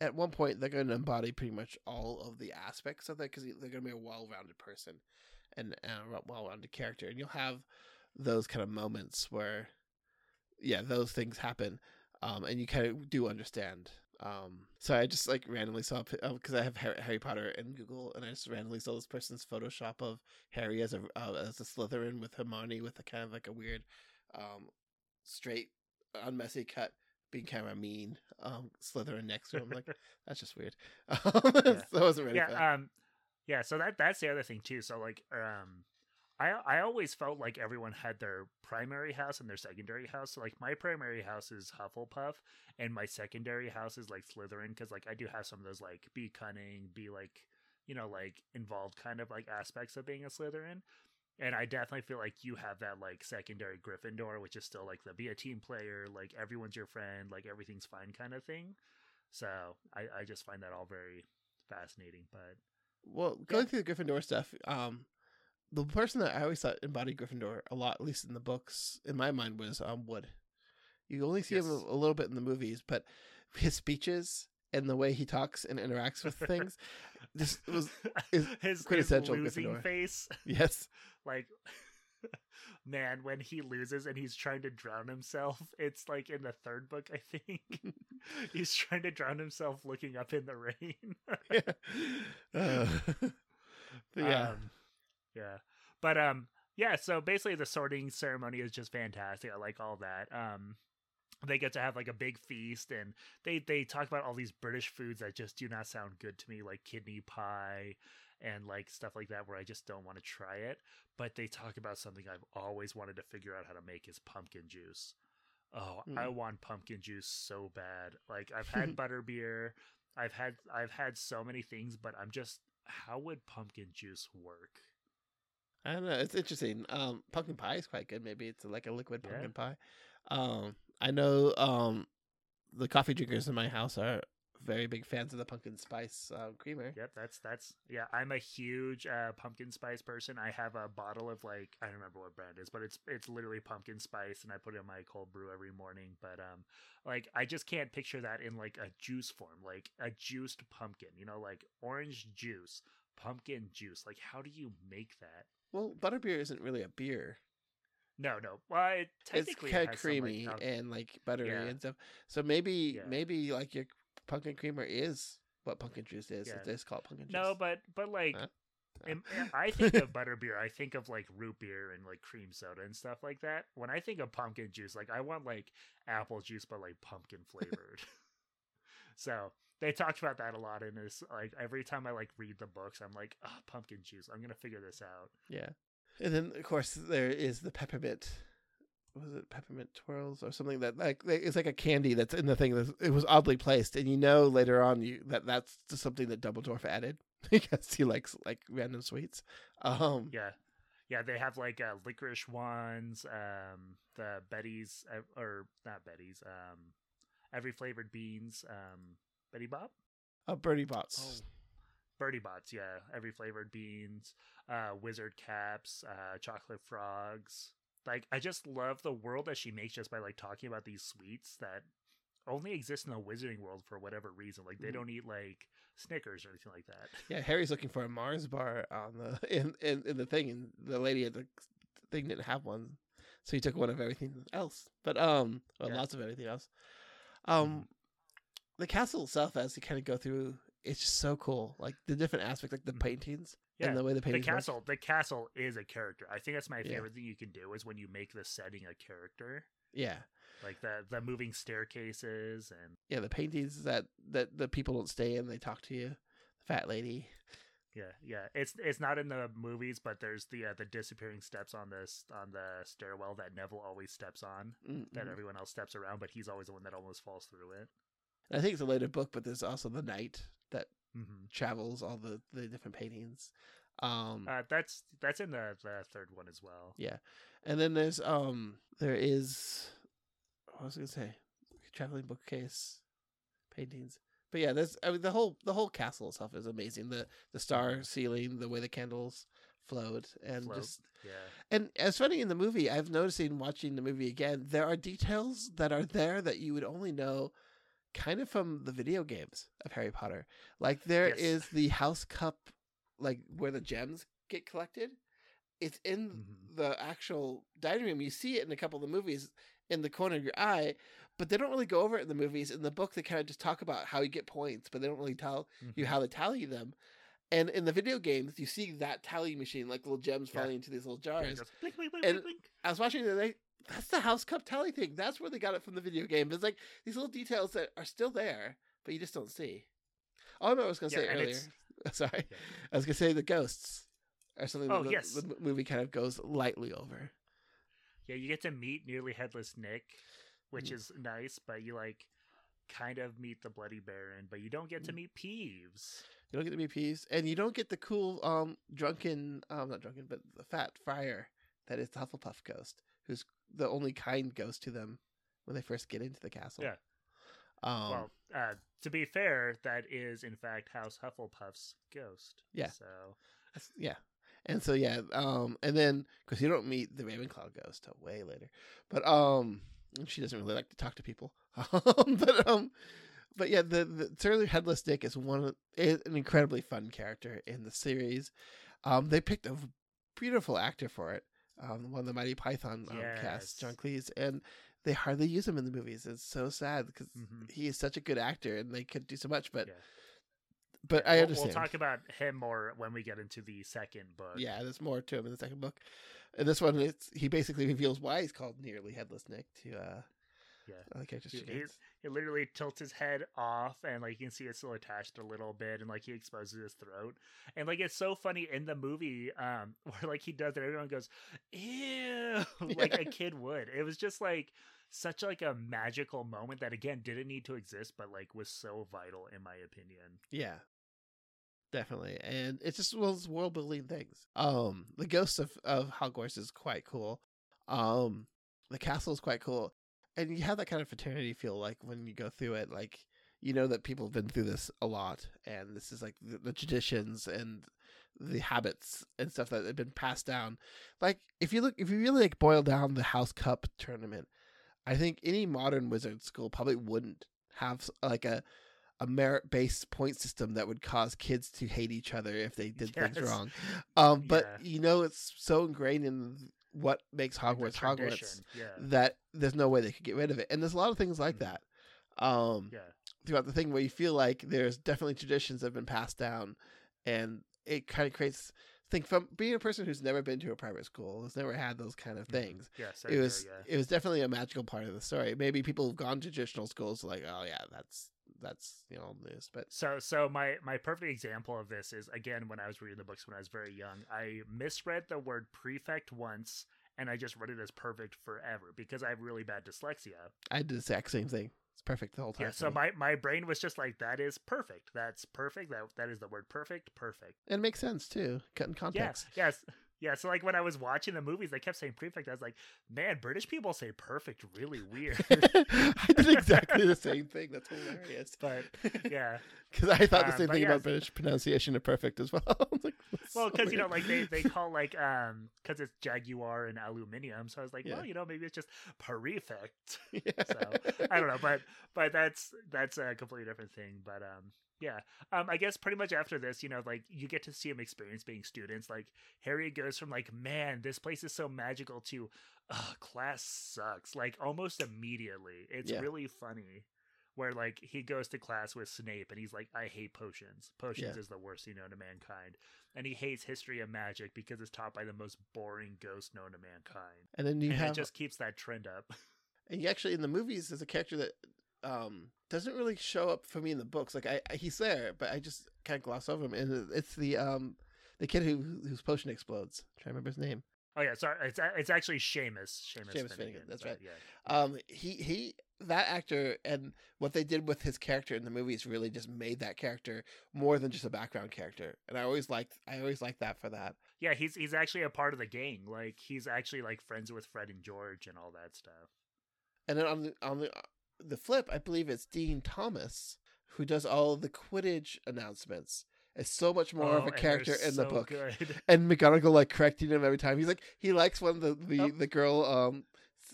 At one point, they're going to embody pretty much all of the aspects of that because they're going to be a well-rounded person and, and a well-rounded character, and you'll have those kind of moments where yeah, those things happen, um, and you kind of do understand. Um, so I just like randomly saw because uh, I have Harry Potter in Google, and I just randomly saw this person's Photoshop of Harry as a uh, as a Slytherin with Hermione with a kind of like a weird, um, straight, unmessy cut, being kind of mean um, Slytherin next to him. like that's just weird. yeah. so I wasn't ready. Yeah, um, yeah. So that that's the other thing too. So like, um, I I always felt like everyone had their primary house and their secondary house. So like my primary house is Hufflepuff, and my secondary house is like Slytherin because like I do have some of those like be cunning, be like you know like involved kind of like aspects of being a Slytherin. And I definitely feel like you have that like secondary Gryffindor, which is still like the be a team player, like everyone's your friend, like everything's fine kind of thing. So I, I just find that all very fascinating. But well, going yeah. through the Gryffindor stuff, um, the person that I always thought embodied Gryffindor a lot, at least in the books, in my mind, was um, Wood. You only see yes. him a, a, little bit in the movies, but his speeches and the way he talks and interacts with things, this was his quintessential his losing Gryffindor. face. Yes, like man, when he loses and he's trying to drown himself, it's like in the third book, I think. he's trying to drown himself looking up in the rain. yeah. Uh, yeah. Um, yeah. But um yeah, so basically the sorting ceremony is just fantastic. I like all that. Um they get to have like a big feast and they they talk about all these british foods that just do not sound good to me like kidney pie and like stuff like that where i just don't want to try it but they talk about something i've always wanted to figure out how to make is pumpkin juice oh mm. i want pumpkin juice so bad like i've had butterbeer i've had i've had so many things but i'm just how would pumpkin juice work I don't know. It's interesting. Um, pumpkin pie is quite good. Maybe it's like a liquid pumpkin yeah. pie. Um, I know. Um, the coffee drinkers in my house are very big fans of the pumpkin spice uh, creamer. Yep, that's that's yeah. I'm a huge uh, pumpkin spice person. I have a bottle of like I don't remember what brand it is, but it's it's literally pumpkin spice, and I put it in my cold brew every morning. But um, like I just can't picture that in like a juice form, like a juiced pumpkin. You know, like orange juice, pumpkin juice. Like how do you make that? Well, butterbeer isn't really a beer. No, no. Well, it It's technically kind it of has some, like, creamy and like buttery Yeah. and stuff. So maybe Yeah. maybe like your pumpkin creamer is what pumpkin juice is. Yeah. If they call pumpkin juice. no, but but like. Huh? im- I think of butterbeer. I think of like root beer and like cream soda and stuff like that. When I think of pumpkin juice, like I want like apple juice, but like pumpkin flavored. So they talked about that a lot in this. Like every time I like read the books, I'm like, oh, pumpkin juice. I'm gonna figure this out. Yeah. And then of course there is the peppermint. Was it peppermint twirls or something that like it's like a candy that's in the thing that it was oddly placed, and you know later on you that that's just something that Dumbledore added because he likes like random sweets. Um, Yeah, yeah. They have like uh, licorice ones. Um, the Betty's uh, or not Betty's. Um, every flavored beans. Um, Betty Bob. uh, Bertie Bott's. Bertie Bott's, yeah. Every flavored beans, uh, wizard caps, uh, chocolate frogs. Like, I just love the world that she makes just by like talking about these sweets that only exist in the wizarding world for whatever reason. Like, they Mhm. don't eat like Snickers or anything like that. Yeah, Harry's looking for a Mars bar on the in, in in the thing, and the lady at the thing didn't have one, so he took one of everything else. But um, well, Yeah. lots of everything else. Um, the castle itself, as you kind of go through, it's just so cool. Like the different aspects, like the Mhm. paintings Yeah, and the way the the paintings. work. castle, the castle is a character. I think that's my Yeah. favorite thing you can do is when you make the setting a character, Yeah, like the the moving staircases and yeah, the paintings that that the people don't stay in, they talk to you. The fat lady. Yeah, yeah. It's it's not in the movies, but there's the uh, the disappearing steps on this on the stairwell that Neville always steps on, Mm, that mhm. everyone else steps around, but he's always the one that almost falls through it. I think it's a later book, but there's also the knight that Mm-hmm. travels all the the different paintings. Um, Uh, that's that's in the the third one as well. Yeah, and then there's um there is what was I gonna say traveling bookcase paintings. But yeah, there's I mean the whole the whole castle itself is amazing. The the star ceiling, the way the candles flowed, and Float. just Yeah, and it's funny in the movie. I've noticed in watching the movie again, there are details that are there that you would only know kind of from the video games of Harry Potter. Like there Yes. is the house cup, like where the gems get collected. It's in Mhm. the actual dining room. You see it in a couple of the movies in the corner of your eye, but they don't really go over it in the movies. In the book, they kind of just talk about how you get points, but they don't really tell you Mhm. how to tally them. And in the video games, you see that tally machine, like little gems Yeah. falling into these little Yeah, jars. goes blink, blink, blink, And-. I was watching the other day. That's the house cup tally thing. That's where they got it from the video game. It's like these little details that are still there, but you just don't see. Oh no, I was gonna Yeah, say earlier. Sorry, Yeah. I was gonna say the ghosts are something Oh, that the, yes. the movie kind of goes lightly over. Yeah, you get to meet nearly headless Nick, which Mm. is nice, but you like kind of meet the Bloody Baron, but you don't get to Mm. meet Peeves. You don't get to meet Peeves, and you don't get the cool, um, drunken, um, not drunken, but the fat friar that is the Hufflepuff ghost, who's the only kind ghost to them when they first get into the castle. Yeah. Um, well, uh, to be fair, that is in fact House Hufflepuff's ghost. Yeah. So That's- yeah. And so yeah, um, and then because you don't meet the Ravenclaw ghost till way later, but um, she doesn't really like to talk to people. Um, but um, but yeah, the the Surly Headless Dick is one of, is an incredibly fun character in the series. Um, they picked a beautiful actor for it. Um, one of the Monty Python um, cast, John Cleese, and they hardly use him in the movies. It's so sad because Mhm. he is such a good actor, and they could do so much. But Yeah. But Yeah, I understand. We'll talk about him more when we get into the second book. Yeah, there's more to him in the second book. In this one, it's he basically reveals why he's called nearly headless Nick to uh Yeah. other characters. He, he, he literally tilts his head off, and like you can see it's still attached a little bit, and like he exposes his throat, and like it's so funny in the movie, um, where like he does it, everyone goes, "Ew," like a kid would. It was just like such like a magical moment that again didn't need to exist, but like was so vital in my opinion. Yeah, definitely, and it's just one of those world building things. Um, the ghost of of Hogwarts is quite cool. Um, the castle is quite cool, and you have that kind of fraternity feel like when you go through it, like you know that people have been through this a lot, and this is like the, the traditions and the habits and stuff that have been passed down. Like if you look, if you really like boil down the House Cup tournament, I think any modern wizard school probably wouldn't have like a a merit based point system that would cause kids to hate each other if they did things wrong. Um, but Yeah. you know, it's so ingrained in what makes Hogwarts Hogwarts Yeah. that there's no way they could get rid of it. And there's a lot of things like Mhm. that. Um, Yeah. throughout the thing where you feel like there's definitely traditions that have been passed down and it kind of creates think from being a person who's never been to a private school has never had those kind of Mhm. things Yeah. it was yeah. it was definitely a magical part of the story maybe people who've gone to traditional schools are like oh yeah that's that's you know this but So so my my perfect example of this is again when I was reading the books when I was very young. I misread the word prefect once and I just read it as perfect forever because I have really bad dyslexia. i did the exact same thing it's perfect the whole time Yeah, so my my brain was just like that is perfect. That's perfect. That that is the word perfect. Perfect. and it makes sense too cut in Yeah. context Yes. Yeah, so like when I was watching the movies, they kept saying prefect. I was like, man, British people say perfect really weird. i did exactly the same thing that's hilarious but yeah, because i thought the Um, same but thing yes. about british pronunciation of perfect as well like, well, so because you know, like they they call like um because it's Jaguar and aluminium. So I was like, Yeah. well, you know, maybe it's just prefect. Yeah. So I don't know, but but that's that's a completely different thing. But um, yeah, um, I guess pretty much after this, you know, like you get to see them experience being students. Like Harry goes from like, man, this place is so magical to, Ugh, class sucks. Like almost immediately, it's Yeah. really funny. Where like he goes to class with Snape and he's like, I hate potions. Potions Yeah. is the worst thing known to mankind. And he hates history of magic because it's taught by the most boring ghost known to mankind. and then you and have it just keeps that trend up. And he actually in the movies there's a character that um doesn't really show up for me in the books. Like I, I he's there, but I just kind of gloss over him. And it's the um the kid who whose potion explodes. trying to remember his name. Oh yeah, sorry. It's it's actually Seamus. Seamus, Seamus Finnigan. Finnigan, that's right. Yeah. Um, he he that actor and what they did with his character in the movies really just made that character more than just a background character. And I always liked I always liked that for that. Yeah, he's he's actually a part of the gang. Like he's actually like friends with Fred and George and all that stuff. And then on the on the the flip, I believe it's Dean Thomas who does all the Quidditch announcements. It's so much more Oh, of a character in the book. Good. and McGonagall like correcting him every time. He's like he likes one of the the, Oh. the girl um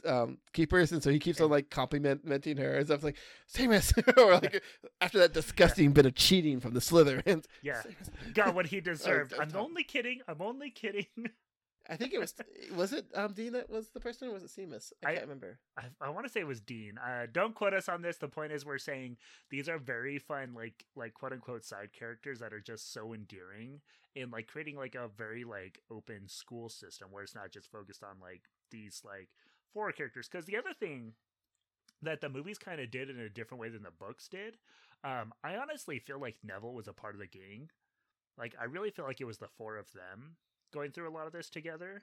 um keepers, and so he keeps on like complimenting her and stuff like Seamus, or like after that disgusting bit of cheating from the Slytherins. Yeah. Seamus. Got what he deserved. I'm only kidding. I'm only kidding. I think it was was it um Dean that was the person or was it Seamus? I I- can't remember. I, I want to say it was Dean. Uh, don't quote us on this. The point is, we're saying these are very fun, like like quote unquote side characters that are just so endearing in like creating like a very like open school system where it's not just focused on like these like four characters. Because the other thing that the movies kind of did in a different way than the books did, um, I honestly feel like Neville was a part of the gang. Like I really feel like it was the four of them going through a lot of this together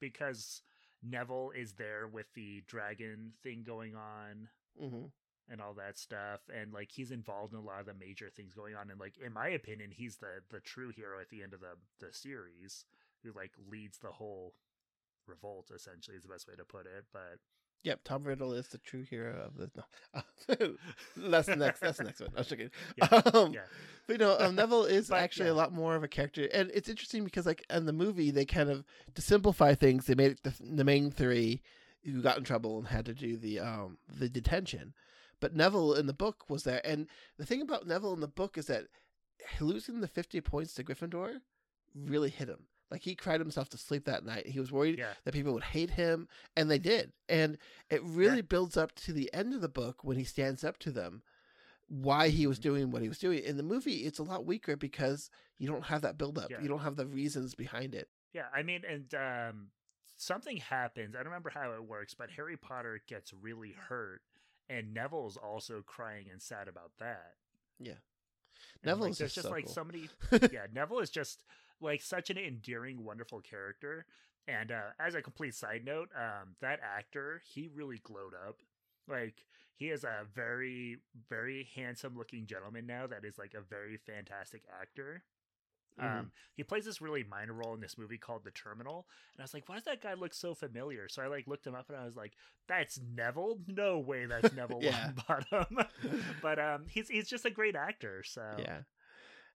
because Neville is there with the dragon thing going on hmm and all that stuff and like he's involved in a lot of the major things going on and like in my opinion he's the the true hero at the end of the the series who like leads the whole revolt essentially is the best way to put it but Yep, Tom Riddle is the true hero of the. No. that's the next. That's the next one. I was joking. Yeah, Um, yeah But you know, um, Neville is But, actually yeah. a lot more of a character, and it's interesting because, like, in the movie, they kind of to simplify things, they made it the, the main three who got in trouble and had to do the um the detention. But Neville in the book was there, and the thing about Neville in the book is that losing the fifty points to Gryffindor really hit him. Like he cried himself to sleep that night. He was worried yeah that people would hate him, and they did. And it really Yeah. builds up to the end of the book when he stands up to them why he was Mhm. doing what he was doing. In the movie, it's a lot weaker because you don't have that build up. Yeah. You don't have the reasons behind it. yeah i mean and um something happens i don't remember how it works but harry potter gets really hurt and neville's also crying and sad about that Yeah. And, like, Neville's just so like cool. so many yeah, Neville is just like such an endearing, wonderful character. And uh, as a complete side note, um, that actor he really glowed up. Like he is a very, very handsome looking gentleman now. That is like a very fantastic actor. Mhm. Um, he plays this really minor role in this movie called The Terminal, and I was like, "Why does that guy look so familiar?" So I like looked him up, and I was like, "That's Neville? No way, that's Neville Yeah. Longbottom." but um, he's he's just a great actor. So Yeah.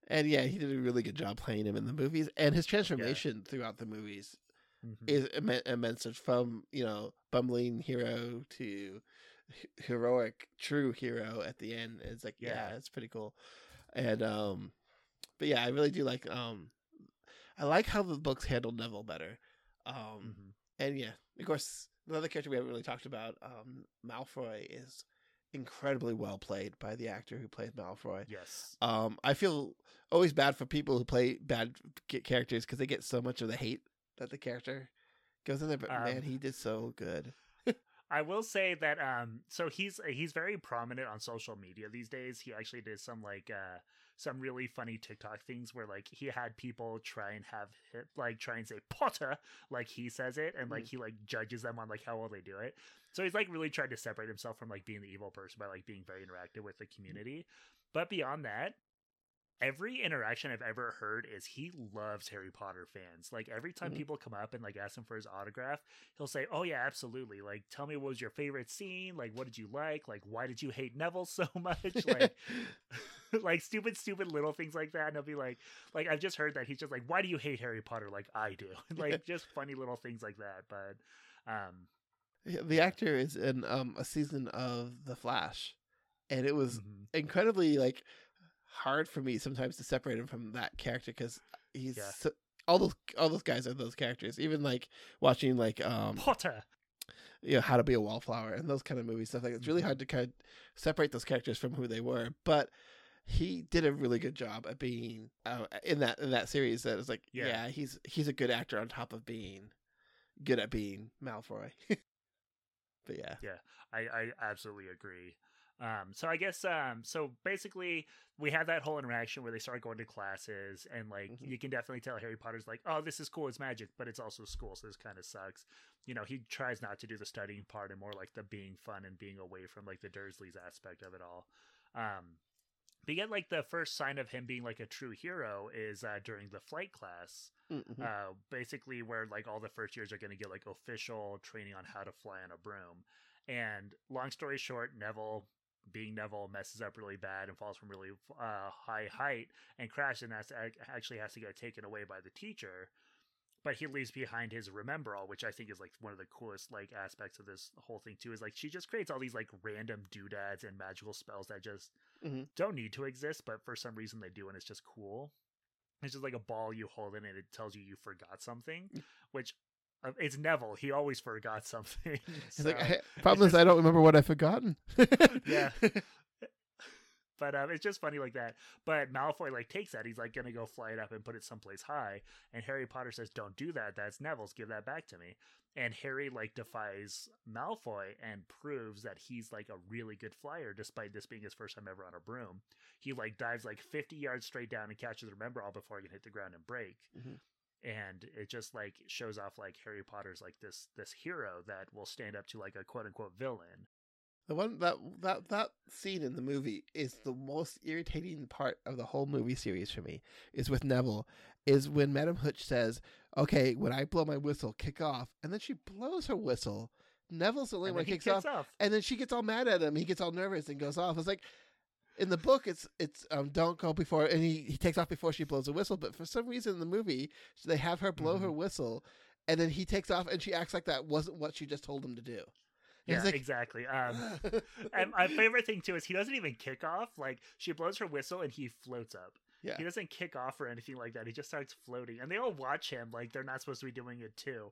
And yeah, he did a really good job playing him in the movies, and his transformation throughout the movies Mhm. is immen- immense. From you know bumbling hero to he- heroic, true hero at the end. It's like, yeah, Yeah. it's pretty cool. And um, but yeah, I really do like um, I like how the books handle Neville better. Um, Mhm. and yeah, of course, another character we haven't really talked about, um, Malfoy is incredibly well played by the actor who played Malfoy. Yes. Um, I feel always bad for people who play bad characters because they get so much of the hate that the character goes in there. But Um, man, he did so good. I will say that um so he's he's very prominent on social media these days. He actually did some like uh some really funny TikTok things where like he had people try and have like try and say Potter like he says it and like Mm. he like judges them on like how well they do it. So he's like really tried to separate himself from like being the evil person by like being very interactive with the community. But beyond that, every interaction I've ever heard is he loves Harry Potter fans. Like every time Mhm. people come up and like ask him for his autograph, he'll say, "Oh yeah, absolutely. Like tell me what was your favorite scene? Like what did you like? Like why did you hate Neville so much?" Like like stupid stupid little things like that and he'll be like like I've just heard that he's just like, "Why do you hate Harry Potter like I do?" like just funny little things like that, but um Yeah, the actor is in um a season of The Flash, and it was mhm. incredibly like hard for me sometimes to separate him from that character because he's Yeah. so, all those all those guys are those characters. Even like watching like um Potter. you know, How to Be a Wallflower and those kind of movies stuff like it's really Mhm. hard to kind of separate those characters from who they were. But he did a really good job at being uh, in that in that series. That is like, Yeah. yeah. he's he's a good actor on top of being good at being Malfoy. but yeah, yeah, I, I absolutely agree. Um, so I guess um, so basically we have that whole interaction where they start going to classes and like Mhm. you can definitely tell Harry Potter's like, oh, this is cool, it's magic, but it's also school, so this kind of sucks. You know, he tries not to do the studying part and more like the being fun and being away from like the Dursleys aspect of it all. Um, but yet, like the first sign of him being like a true hero is uh, during the flight class Mhm. uh, basically where like all the first years are going to get like official training on how to fly on a broom. And long story short, Neville, being Neville, messes up really bad and falls from really uh, high height and crashes and has to, actually has to get taken away by the teacher. But he leaves behind his Remembrall, which I think is like one of the coolest like aspects of this whole thing too. Is like she just creates all these like random doodads and magical spells that just Mhm. don't need to exist, but for some reason they do, and it's just cool. It's just like a ball you hold in, and it tells you you forgot something, which uh, it's Neville. He always forgot something. He's like, so- "Hey, problem is I don't remember what I've forgotten. yeah. But um, it's just funny like that. But Malfoy like takes that. He's like gonna go fly it up and put it someplace high. And Harry Potter says, "Don't do that. That's Neville's. Give that back to me." And Harry like defies Malfoy and proves that he's like a really good flyer, despite this being his first time ever on a broom. He like dives like 50 yards straight down and catches the Remembrall before he can hit the ground and break. Mhm. And it just like shows off like Harry Potter's like this this hero that will stand up to like a quote unquote villain. The one that that that scene in the movie is the most irritating part of the whole movie series for me. Is with Neville, is when Madam Hooch says, "Okay, when I blow my whistle, kick off," and then she blows her whistle. Neville's the only one he kicks off, and then she gets all mad at him. He gets all nervous and goes off. It's like in the book, it's it's um don't go before, and he he takes off before she blows a whistle. But for some reason in the movie, they have her blow her whistle, and then he takes off, and she acts like that wasn't what she just told him to do. Yeah, like, exactly. Um, and my favorite thing too is he doesn't even kick off. Like she blows her whistle and he floats up. Yeah. He doesn't kick off or anything like that. He just starts floating, and they all watch him like they're not supposed to be doing it too.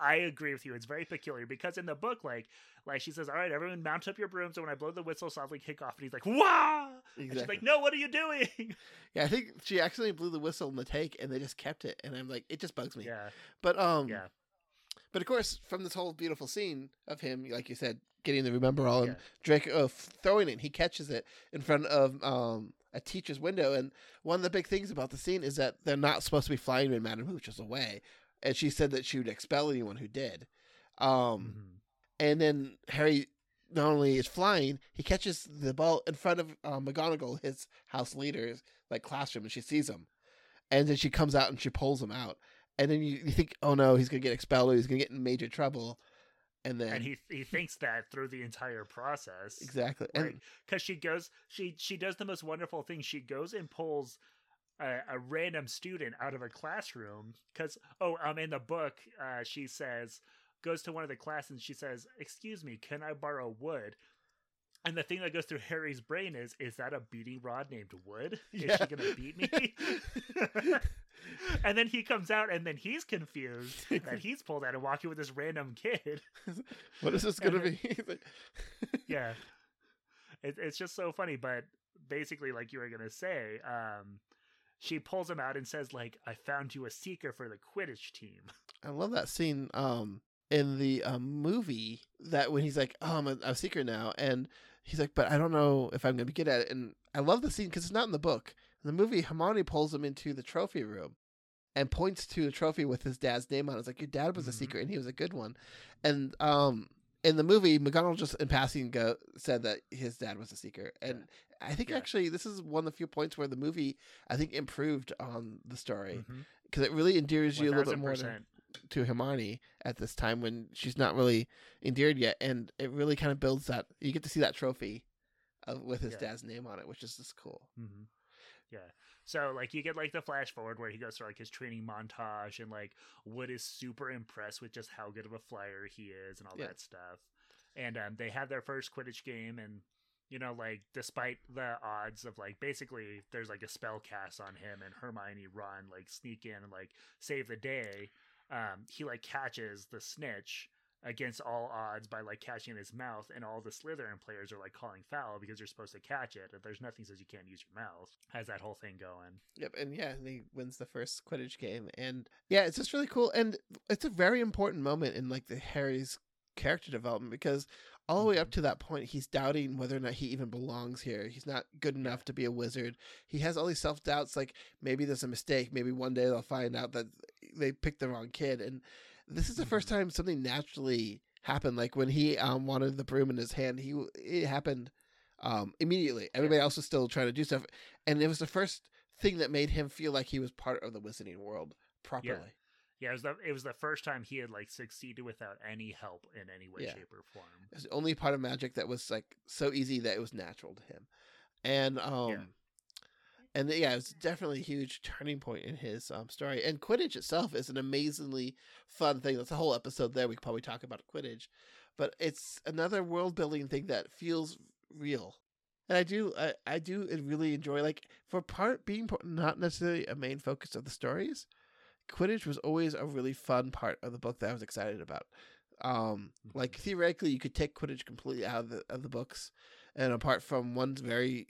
I agree with you. It's very peculiar because in the book, like, like she says, "All right, everyone, mount up your brooms, and when I blow the whistle, softly kick off." And he's like, "Wah!" And she's like, "No, what are you doing?" Yeah, I think she accidentally blew the whistle in the take, and they just kept it, and I'm like, it just bugs me. yeah, But um, yeah, but of course, from this whole beautiful scene of him, like you said, getting the Remembrall and Yeah. Draco uh, throwing it, he catches it in front of um a teacher's window, and one of the big things about the scene is that they're not supposed to be flying when Madame Hooch is away, and she said that she would expel anyone who did. Um, Mhm. and then Harry not only is flying, he catches the ball in front of uh, McGonagall, his house leader's like classroom, and she sees him, and then she comes out and she pulls him out, and then you, you think, oh no, he's gonna get expelled, or he's gonna get in major trouble, and then and he he thinks that through the entire process. exactly, because she goes she she does the most wonderful thing she goes and pulls a, a random student out of a classroom because oh um in the book uh she says goes to one of the class and she says, "Excuse me, can I borrow wood?" And the thing that goes through Harry's brain is, is that a beating rod named Wood? Is Yeah. she gonna beat me? and then he comes out and then he's confused that he's pulled out and walking with this random kid. what is this gonna And be? Yeah. It, it's just so funny, but basically, like you were gonna say, um, she pulls him out and says, like, I found you a seeker for the Quidditch team. I love that scene um in the um, movie that when he's like, "Oh, I'm a, I'm a seeker now," and he's like, "But I don't know if I'm gonna be good at it." And I love the scene because it's not in the book. In the movie, Hermione pulls him into the trophy room and points to the trophy with his dad's name on it. It's like your dad was a Mhm. seeker and he was a good one. And um in the movie, McGonagall just in passing go said that his dad was a seeker, and I think Yeah. actually this is one of the few points where the movie I think improved on the story because it really endears you a little bit more to, 1000%. to Hermione at this time when she's not really endeared yet, and it really kind of builds that you get to see that trophy uh, with his Yeah. dad's name on it, which is just cool. hmm Yeah. So like you get like the flash forward where he goes through like his training montage and like Wood is super impressed with just how good of a flyer he is and all Yeah. that stuff. And um, they have their first Quidditch game and you know like despite the odds of like basically there's like a spell cast on him and Hermione run like sneak in and like save the day. Um, he like catches the snitch against all odds by like catching in his mouth and all the Slytherin players are like calling foul because you're supposed to catch it and there's nothing says you can't use your mouth has that whole thing going Yep, and yeah, and he wins the first Quidditch game, and yeah, it's just really cool, and it's a very important moment in like the Harry's character development because all the way up Mhm. to that point, he's doubting whether or not he even belongs here. He's not good enough to be a wizard. He has all these self doubts, like maybe there's a mistake, maybe one day they'll find out that they picked the wrong kid, and this is the first time something naturally happened. Like when he um wanted the broom in his hand, he it happened um immediately. Everybody else was still trying to do stuff, and it was the first thing that made him feel like he was part of the wizarding world properly. yeah it was the it was the first time he had like succeeded without any help in any way Yeah. shape or form It was the only part of magic that was like so easy that it was natural to him, and um. And yeah, it was definitely a huge turning point in his um, story. And Quidditch itself is an amazingly fun thing. That's a whole episode there. We could probably talk about Quidditch, but it's another world building thing that feels real. And I do, I, I do really enjoy like for part being not necessarily a main focus of the stories. Quidditch was always a really fun part of the book that I was excited about. Um, like Mhm. theoretically, you could take Quidditch completely out of the of the books, and apart from one very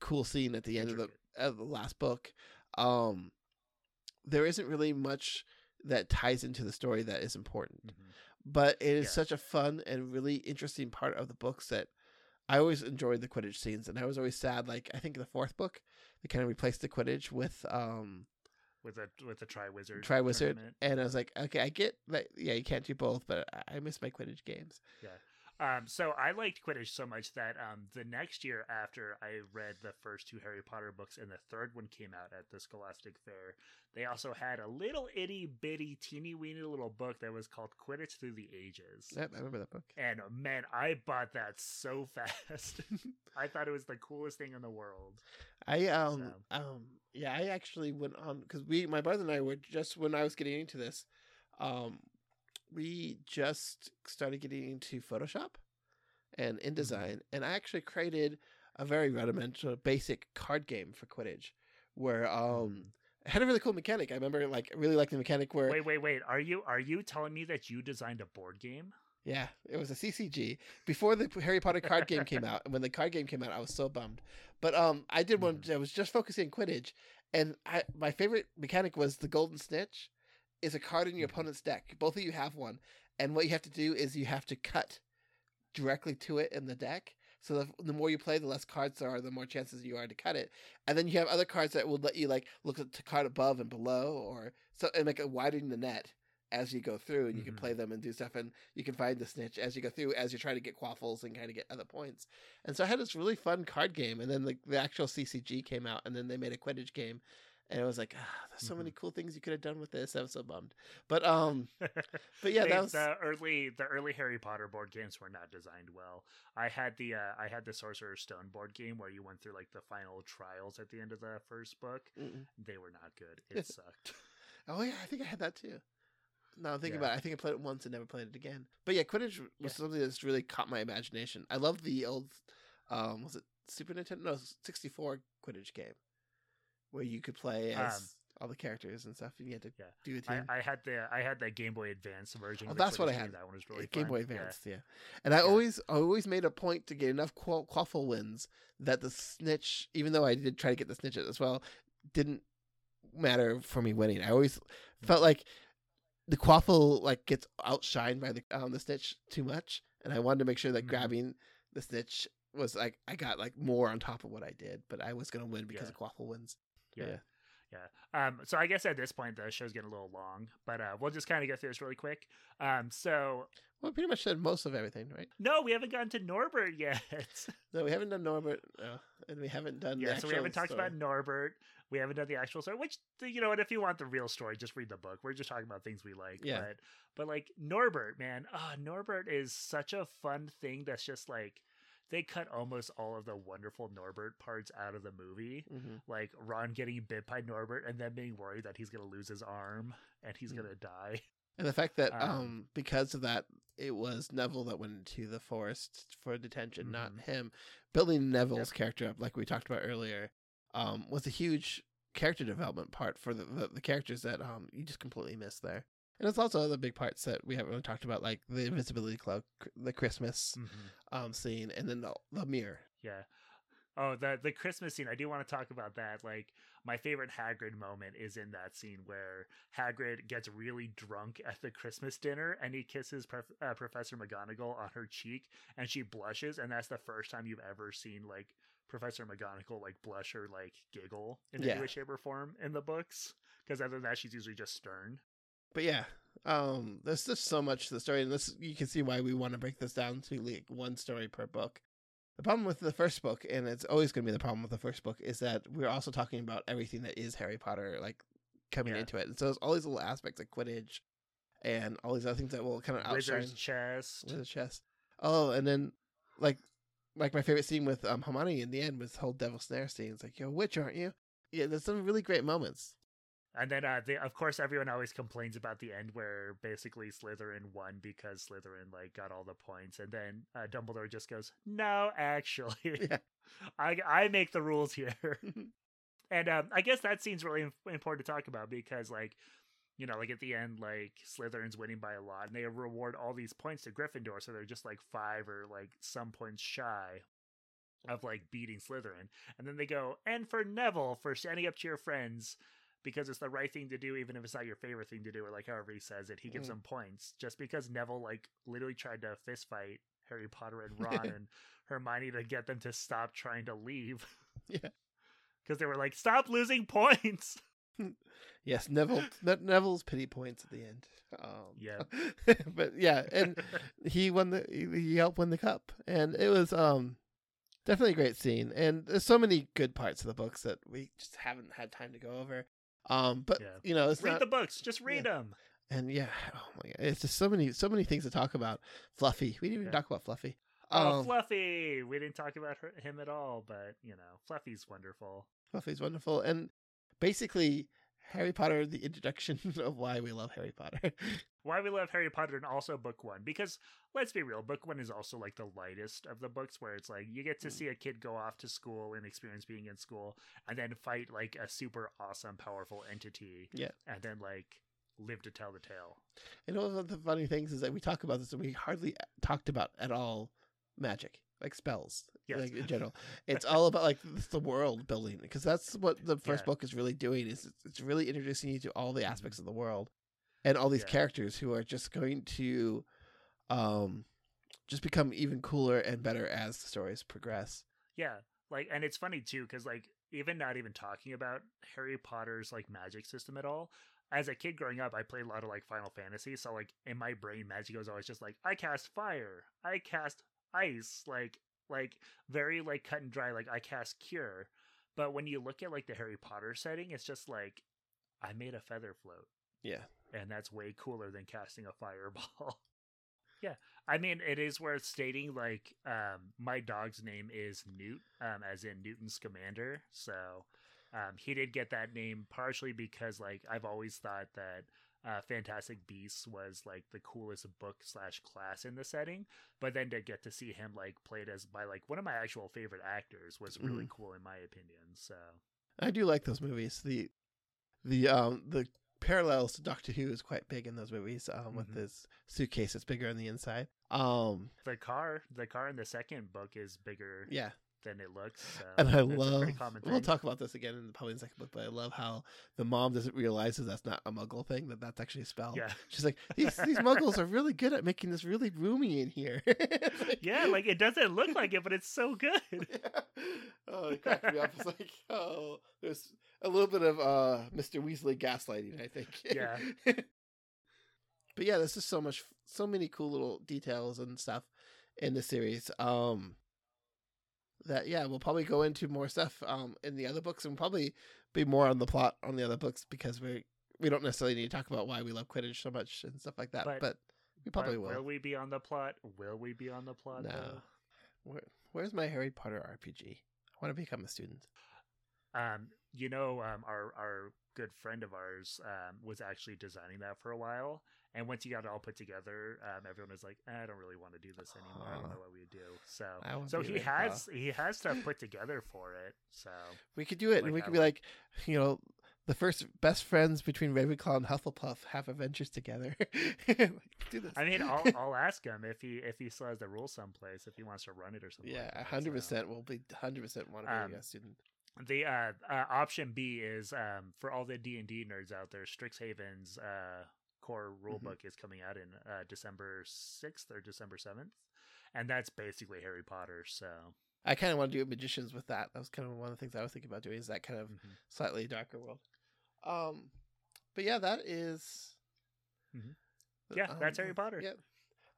cool scene at the end of the Of the last book, um, there isn't really much that ties into the story that is important. Mhm. But it is Yeah. such a fun and really interesting part of the books that I always enjoyed the Quidditch scenes, and I was always sad. Like I think the fourth book, they kind of replaced the Quidditch with um with a with a tri wizard Tri Wizard, and I was like, okay, I get that. Yeah, you can't do both, but I, miss my Quidditch games. Um, so I liked Quidditch so much that um, the next year after I read the first two Harry Potter books and the third one came out at the Scholastic Fair, they also had a little itty bitty teeny weeny little book that was called Quidditch Through the Ages. Yep, I remember that book. And man, I bought that so fast. I thought it was the coolest thing in the world. I um So. um yeah, I actually went on because we my brother and I were just when I was getting into this, um, we just started getting into Photoshop and InDesign, and I actually created a very rudimental, basic card game for Quidditch, where um it had a really cool mechanic. I remember like really like the mechanic where Wait, wait, wait. Are you are you telling me that you designed a board game? Yeah, it was a CCG before the Harry Potter card game came out. And when the card game came out, I was so bummed. But um, I did one. I was just focusing on Quidditch, and I my favorite mechanic was the Golden Snitch. Is a card in your Mhm. opponent's deck. Both of you have one, and what you have to do is you have to cut directly to it in the deck. So the, the more you play, the less cards there are, the more chances you are to cut it. And then you have other cards that will let you like look at the card above and below, or so and make it widen the net as you go through, and you can Mhm. play them and do stuff, and you can find the snitch as you go through, as you're trying to get quaffles and kind of get other points. And so I had this really fun card game, and then the, the actual CCG came out, and then they made a Quidditch game, and it was like, ah, there's so many cool things you could have done with this. I was so bummed, but um, but yeah, They- that was the early the early Harry Potter board games were not designed well. I had the uh, I had the Sorcerer's Stone board game where you went through like the final trials at the end of the first book. Mm-mm. They were not good. It sucked. oh yeah, I think I had that too. Now I'm thinking Yeah. about it, I think I played it once and never played it again. But yeah, Quidditch was Yeah. something that's really caught my imagination. I love the old, um, was it Super Nintendo? No, 64 Quidditch game where you could play as Um, all the characters and stuff, and you had to Yeah. do team. I, I had the I had the Game Boy Advance version. Oh, that's what I had. That one was really Game fun. Boy Advance, yeah. And I Yeah. always, I always made a point to get enough quaffle wins that the snitch, even though I did try to get the snitch as well, didn't matter for me winning. I always felt like the quaffle like gets outshined by the um, the snitch too much, and I wanted to make sure that Mhm. grabbing the snitch was like I got like more on top of what I did, but I was gonna win because Yeah. of quaffle wins. Yeah. Yeah. Um, so I guess at this point the show's getting a little long, but uh, we'll just kind of go through this really quick. Um, so Well, we pretty much said most of everything, right? no, we haven't gotten to Norbert yet. No, we haven't done Norbert, uh, and we haven't done. the yeah, so we haven't talked story. about Norbert. We haven't done the actual story, which you know what? If you want the real story, just read the book. We're just talking about things we like. Yeah. But but like Norbert, man, ah, Norbert is such a fun thing. That's just like they cut almost all of the wonderful Norbert parts out of the movie. Mhm. Like Ron getting bit by Norbert and then being worried that he's gonna lose his arm and he's Mm. gonna die. And the fact that um, Um, because of that it was Neville that went into the forest for detention, not Mhm. him. Building Neville's character up, like we talked about earlier, um, was a huge character development part for the, the, the characters that um you just completely missed there. And it's also other big parts that we haven't really talked about, like the invisibility cloak, the Christmas Mhm. um scene, and then the, the mirror. Yeah. Oh, the the Christmas scene. I do want to talk about that. Like my favorite Hagrid moment is in that scene where Hagrid gets really drunk at the Christmas dinner and he kisses Prof- uh, Professor McGonagall on her cheek and she blushes and that's the first time you've ever seen like Professor McGonagall like blush or like giggle in Yeah. any way, shape, or form in the books. Because other than that, she's usually just stern. But yeah, um, there's just so much to the story, and this you can see why we want to break this down to like one story per book. The problem with the first book, and it's always going to be the problem with the first book, is that we're also talking about everything that is Harry Potter, like coming Yeah. into it, and so there's all these little aspects like Quidditch, and all these other things that will kind of outshine Wizard's chess. the chess. Oh, and then like like my favorite scene with um Hermione in the end was the whole Devil Snare scene. It's like, you're a witch, aren't you? Yeah, there's some really great moments. And then, uh, they, of course, everyone always complains about the end where basically Slytherin won because Slytherin like got all the points, and then uh, Dumbledore just goes, "No, actually, Yeah. I I make the rules here." and um, I guess that scene's really important to talk about because, like, you know, like at the end, like Slytherin's winning by a lot, and they reward all these points to Gryffindor, so they're just like five or like some points shy of like beating Slytherin. And then they go, and for Neville for standing up to your friends because it's the right thing to do, even if it's not your favorite thing to do, or like however he says it, he gives Mm. them points just because Neville like literally tried to fist fight Harry Potter and Ron and Hermione to get them to stop trying to leave. Yeah. Because they were like, stop losing points. Yes, Neville Ne- Neville's pity points at the end. Um, Yeah. but yeah, and he won the he he helped win the cup, and it was um definitely a great scene. And there's so many good parts of the books that we just haven't had time to go over. Um, but Yeah. you know, it's read not, the books. Just read them. and yeah, oh my god, it's just so many so many things to talk about. Fluffy, we didn't even Yeah. talk about Fluffy. Oh, Um, Fluffy. We didn't talk about her, him at all, but you know, Fluffy's wonderful. Fluffy's wonderful, and basically Harry Potter, the introduction of why we love Harry Potter. Why we love Harry Potter and also book one because let's be real, book one is also like the lightest of the books where it's like you get to Mm. see a kid go off to school and experience being in school and then fight like a super awesome, powerful entity. Yeah. And then like live to tell the tale. And one of the funny things is that we talk about this and we hardly talked about at all magic, like spells, Yes. like in general. It's all about like the world building because that's what the first Yeah. book is really doing. Is it's- it's really introducing you to all the aspects of the world and all these Yeah. characters who are just going to, um, just become even cooler and better as the stories progress. Yeah. Like and it's funny too cuz like even not even talking about Harry Potter's like magic system at all. As a kid growing up, I played a lot of like Final Fantasy, so like in my brain magic was always just like I cast fire, I cast ice, like like very like cut and dry like I cast cure. But when you look at like the Harry Potter setting, it's just like I made a feather float Yeah. and that's way cooler than casting a fireball. yeah, I mean, it is worth stating. Like, um, my dog's name is Newt, um, as in Newton Scamander. So, um, he did get that name partially because, like, I've always thought that uh, Fantastic Beasts was like the coolest book slash class in the setting, but then to get to see him like played as by like one of my actual favorite actors was really cool in my opinion. So I do like those movies. The the um the parallels to Doctor Who is quite big in those movies. Um, with Mhm. this suitcase that's bigger on the inside. Um, the car, the car in the second book is bigger yeah, than it looks. So and I love. We'll talk about this again in the probably in the second book, but I love how the mom doesn't realize that that's not a Muggle thing; that that's actually a spell. Yeah, She's like, these these Muggles are really good at making this really roomy in here. Like- yeah, like it doesn't look like it, but it's so good. oh, it cracked me up. It's like, oh, there's a little bit of uh, Mr. Weasley gaslighting, I think. Yeah. but yeah, this is so much, so many cool little details and stuff in the series. Um, that yeah, we'll probably go into more stuff um in the other books and probably be more on the plot on the other books because we we don't necessarily need to talk about why we love Quidditch so much and stuff like that. But, But- we probably will. Will we be on the plot? Will we be on the plot? No. Where, where's my Harry Potter RPG? I want to become a student. Um, you know, um, our our good friend of ours um, was actually designing that for a while, and once he got it all put together, um, everyone was like, "I don't really want to do this anymore. I don't know what we do." So, so he has he has stuff put together for it. So, We could do it, and we could be like, you know, the first best friends between Ravenclaw and Hufflepuff have adventures together. Like, do this. I mean, I'll I'll ask him if he if he still has the rule someplace if he wants to run it or something. yeah, like hundred so. percent. We'll be hundred percent want to be a student. The uh, uh, option B is um, for all the D and D nerds out there. Strixhaven's uh, core rulebook is coming out in uh, December sixth or December seventh, and that's basically Harry Potter. So I kind of want to do magicians with that. That was kind of one of the things I was thinking about doing. Is that kind of Mhm. slightly darker world. Um, but yeah, that is- Mhm. Yeah, that's Harry Potter. Yeah.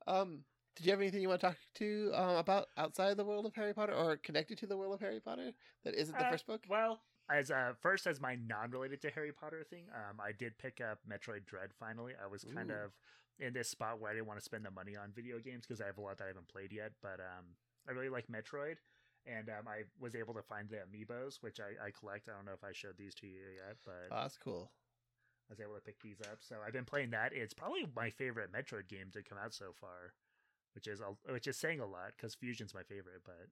Um, did you have anything you want to talk to uh, about outside the world of Harry Potter or connected to the world of Harry Potter that isn't the Uh, first book? Well, as uh, first as my non-related to Harry Potter thing, um, I did pick up Metroid Dread. Finally, I was kind Ooh. of in this spot where I didn't want to spend the money on video games because I have a lot that I haven't played yet. But um, I really like Metroid, and um, I was able to find the amiibos, which I, I collect. I don't know if I showed these to you yet, but Oh, that's cool. I was able to pick these up. So I've been playing that. It's probably my favorite Metroid game to come out so far, which is a, which is saying a lot because Fusion's my favorite. But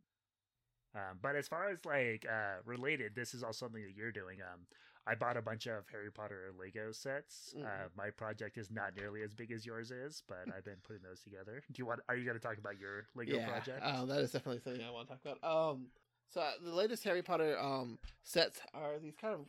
um, but as far as like uh, related, this is also something that you're doing. Um, I bought a bunch of Harry Potter Lego sets. Uh, Mhm. my project is not nearly as big as yours is, but I've been putting those together. Do you want? Are you going to talk about your Lego yeah, project? uh, that is definitely something I want to talk about. Um, so uh, the latest Harry Potter um sets are these kind of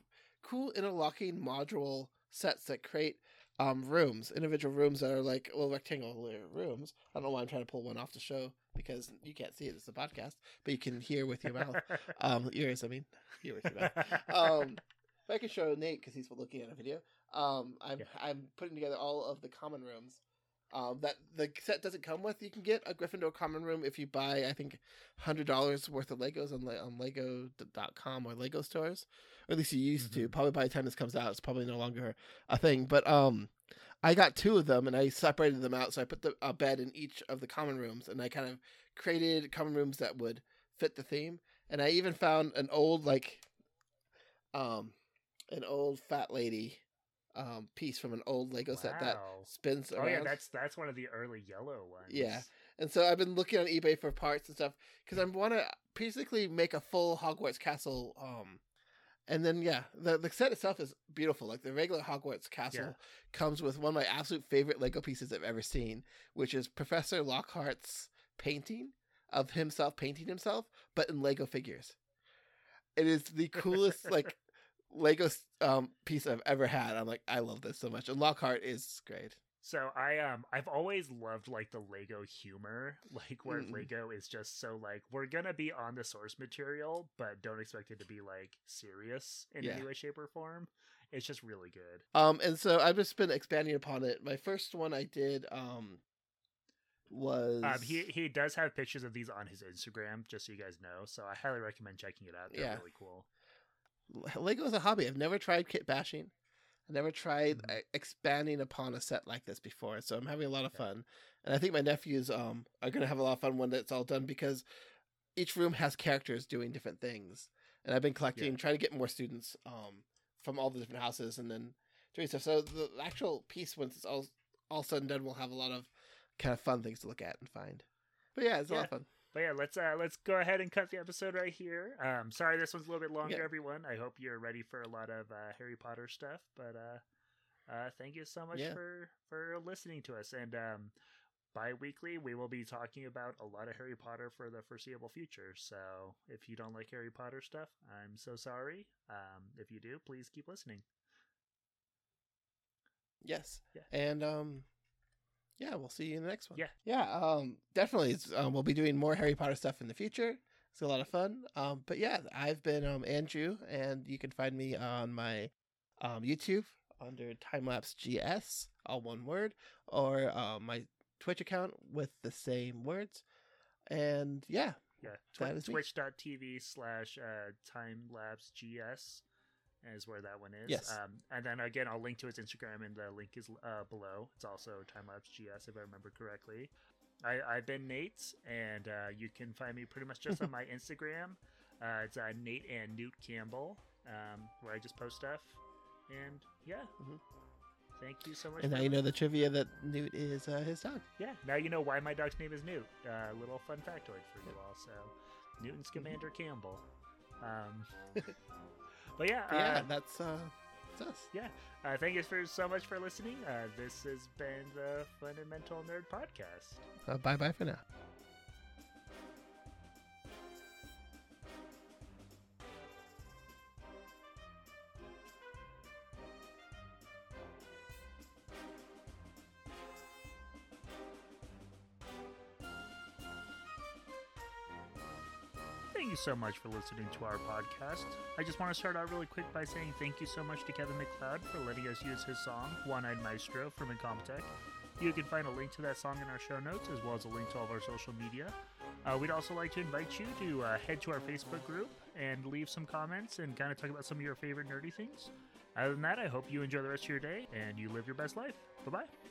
cool interlocking module sets that create um rooms, individual rooms that are like little rectangular rooms. I don't know why I'm trying to pull one off the show because you can't see it. It's a podcast, but you can hear with your mouth. Um, ears. I mean, hear with your mouth. Um, if I can show Nate because he's looking at a video. Um, I'm Yeah. I'm putting together all of the common rooms. Um, that the set doesn't come with. You can get a Gryffindor common room if you buy, I think, hundred dollars worth of Legos on on Lego.com or Lego stores, or at least you used to. Mhm. Probably by the time this comes out, it's probably no longer a thing. But um, I got two of them and I separated them out. So I put the, a bed in each of the common rooms, and I kind of created common rooms that would fit the theme. And I even found an old like, um, an old fat lady, um, piece from an old Lego set that Wow. spins Oh yeah, that's that's one of the early yellow ones. Yeah. And so I've been looking on eBay for parts and stuff because I want to basically make a full Hogwarts castle. Um, and then yeah, the the set itself is beautiful. Like the regular Hogwarts castle Yeah. comes with one of my absolute favorite Lego pieces I've ever seen, which is Professor Lockhart's painting of himself painting himself, but in Lego figures. It is the coolest like Lego um piece I've ever had. I'm like, I love this so much. And Lockhart is great. So I um I've always loved like the Lego humor, like where Mm. Lego is just so like we're gonna be on the source material, but don't expect it to be like serious in Yeah. any way, shape, or form. It's just really good. Um, and so I've just been expanding upon it. My first one I did um was Um, he he does have pictures of these on his Instagram, just so you guys know. So I highly recommend checking it out. They're Yeah. really cool. Lego is a hobby. I've never tried kit bashing. I never tried Mhm. uh, expanding upon a set like this before, so I'm having a lot of Yeah. fun. And I think my nephews um are gonna have a lot of fun when it's all done because each room has characters doing different things. And I've been collecting, trying to get more students um from all the different houses, and then doing stuff. So the actual piece, once it's all all said and done, will have a lot of kind of fun things to look at and find. But yeah, it's a lot of fun. But yeah, let's uh let's go ahead and cut the episode right here. Um, sorry this one's a little bit longer, Yeah. everyone. I hope you're ready for a lot of uh, Harry Potter stuff. But uh, uh, thank you so much Yeah. for for listening to us. And um, bi-weekly we will be talking about a lot of Harry Potter for the foreseeable future. So if you don't like Harry Potter stuff, I'm so sorry. Um, if you do, please keep listening. Yes. Yeah. And um yeah, we'll see you in the next one. Yeah. Yeah, um definitely it's, um, we'll be doing more Harry Potter stuff in the future. It's a lot of fun. Um but yeah, I've been um Andrew and you can find me on my um YouTube under timelapse GS, all one word, or uh, my Twitch account with the same words. And yeah, Yeah, That twi- is me. twitch.tv slash uh, timelapsegs is where that one is. Yes. Um, and then again, I'll link to his Instagram, and the link is uh, below. It's also Time Lapse timelapsegs, if I remember correctly. I, I've been Nate, and uh, you can find me pretty much just on my Instagram. Uh, it's uh, Nate and Newt Campbell, um, where I just post stuff. And yeah, Mhm. thank you so much. and now you know the trivia that Newt is uh, his dog. yeah, now you know why my dog's name is Newt. A little fun factoid for you all. So, Newton Mm-hmm. Campbell. Um, but yeah, yeah, uh, that's uh that's us. yeah. Uh, thank you for so much for listening. Uh, this has been the Fundamental Nerd Podcast. Uh, bye bye for now. You so much for listening to our podcast. I just want to start out really quick by saying thank you so much to Kevin MacLeod for letting us use his song, One Eyed Maestro from Incompetech. You can find a link to that song in our show notes, as well as a link to all of our social media. Uh, we'd also like to invite you to uh, head to our Facebook group and leave some comments and kind of talk about some of your favorite nerdy things. Other than that, I hope you enjoy the rest of your day and you live your best life. Bye bye.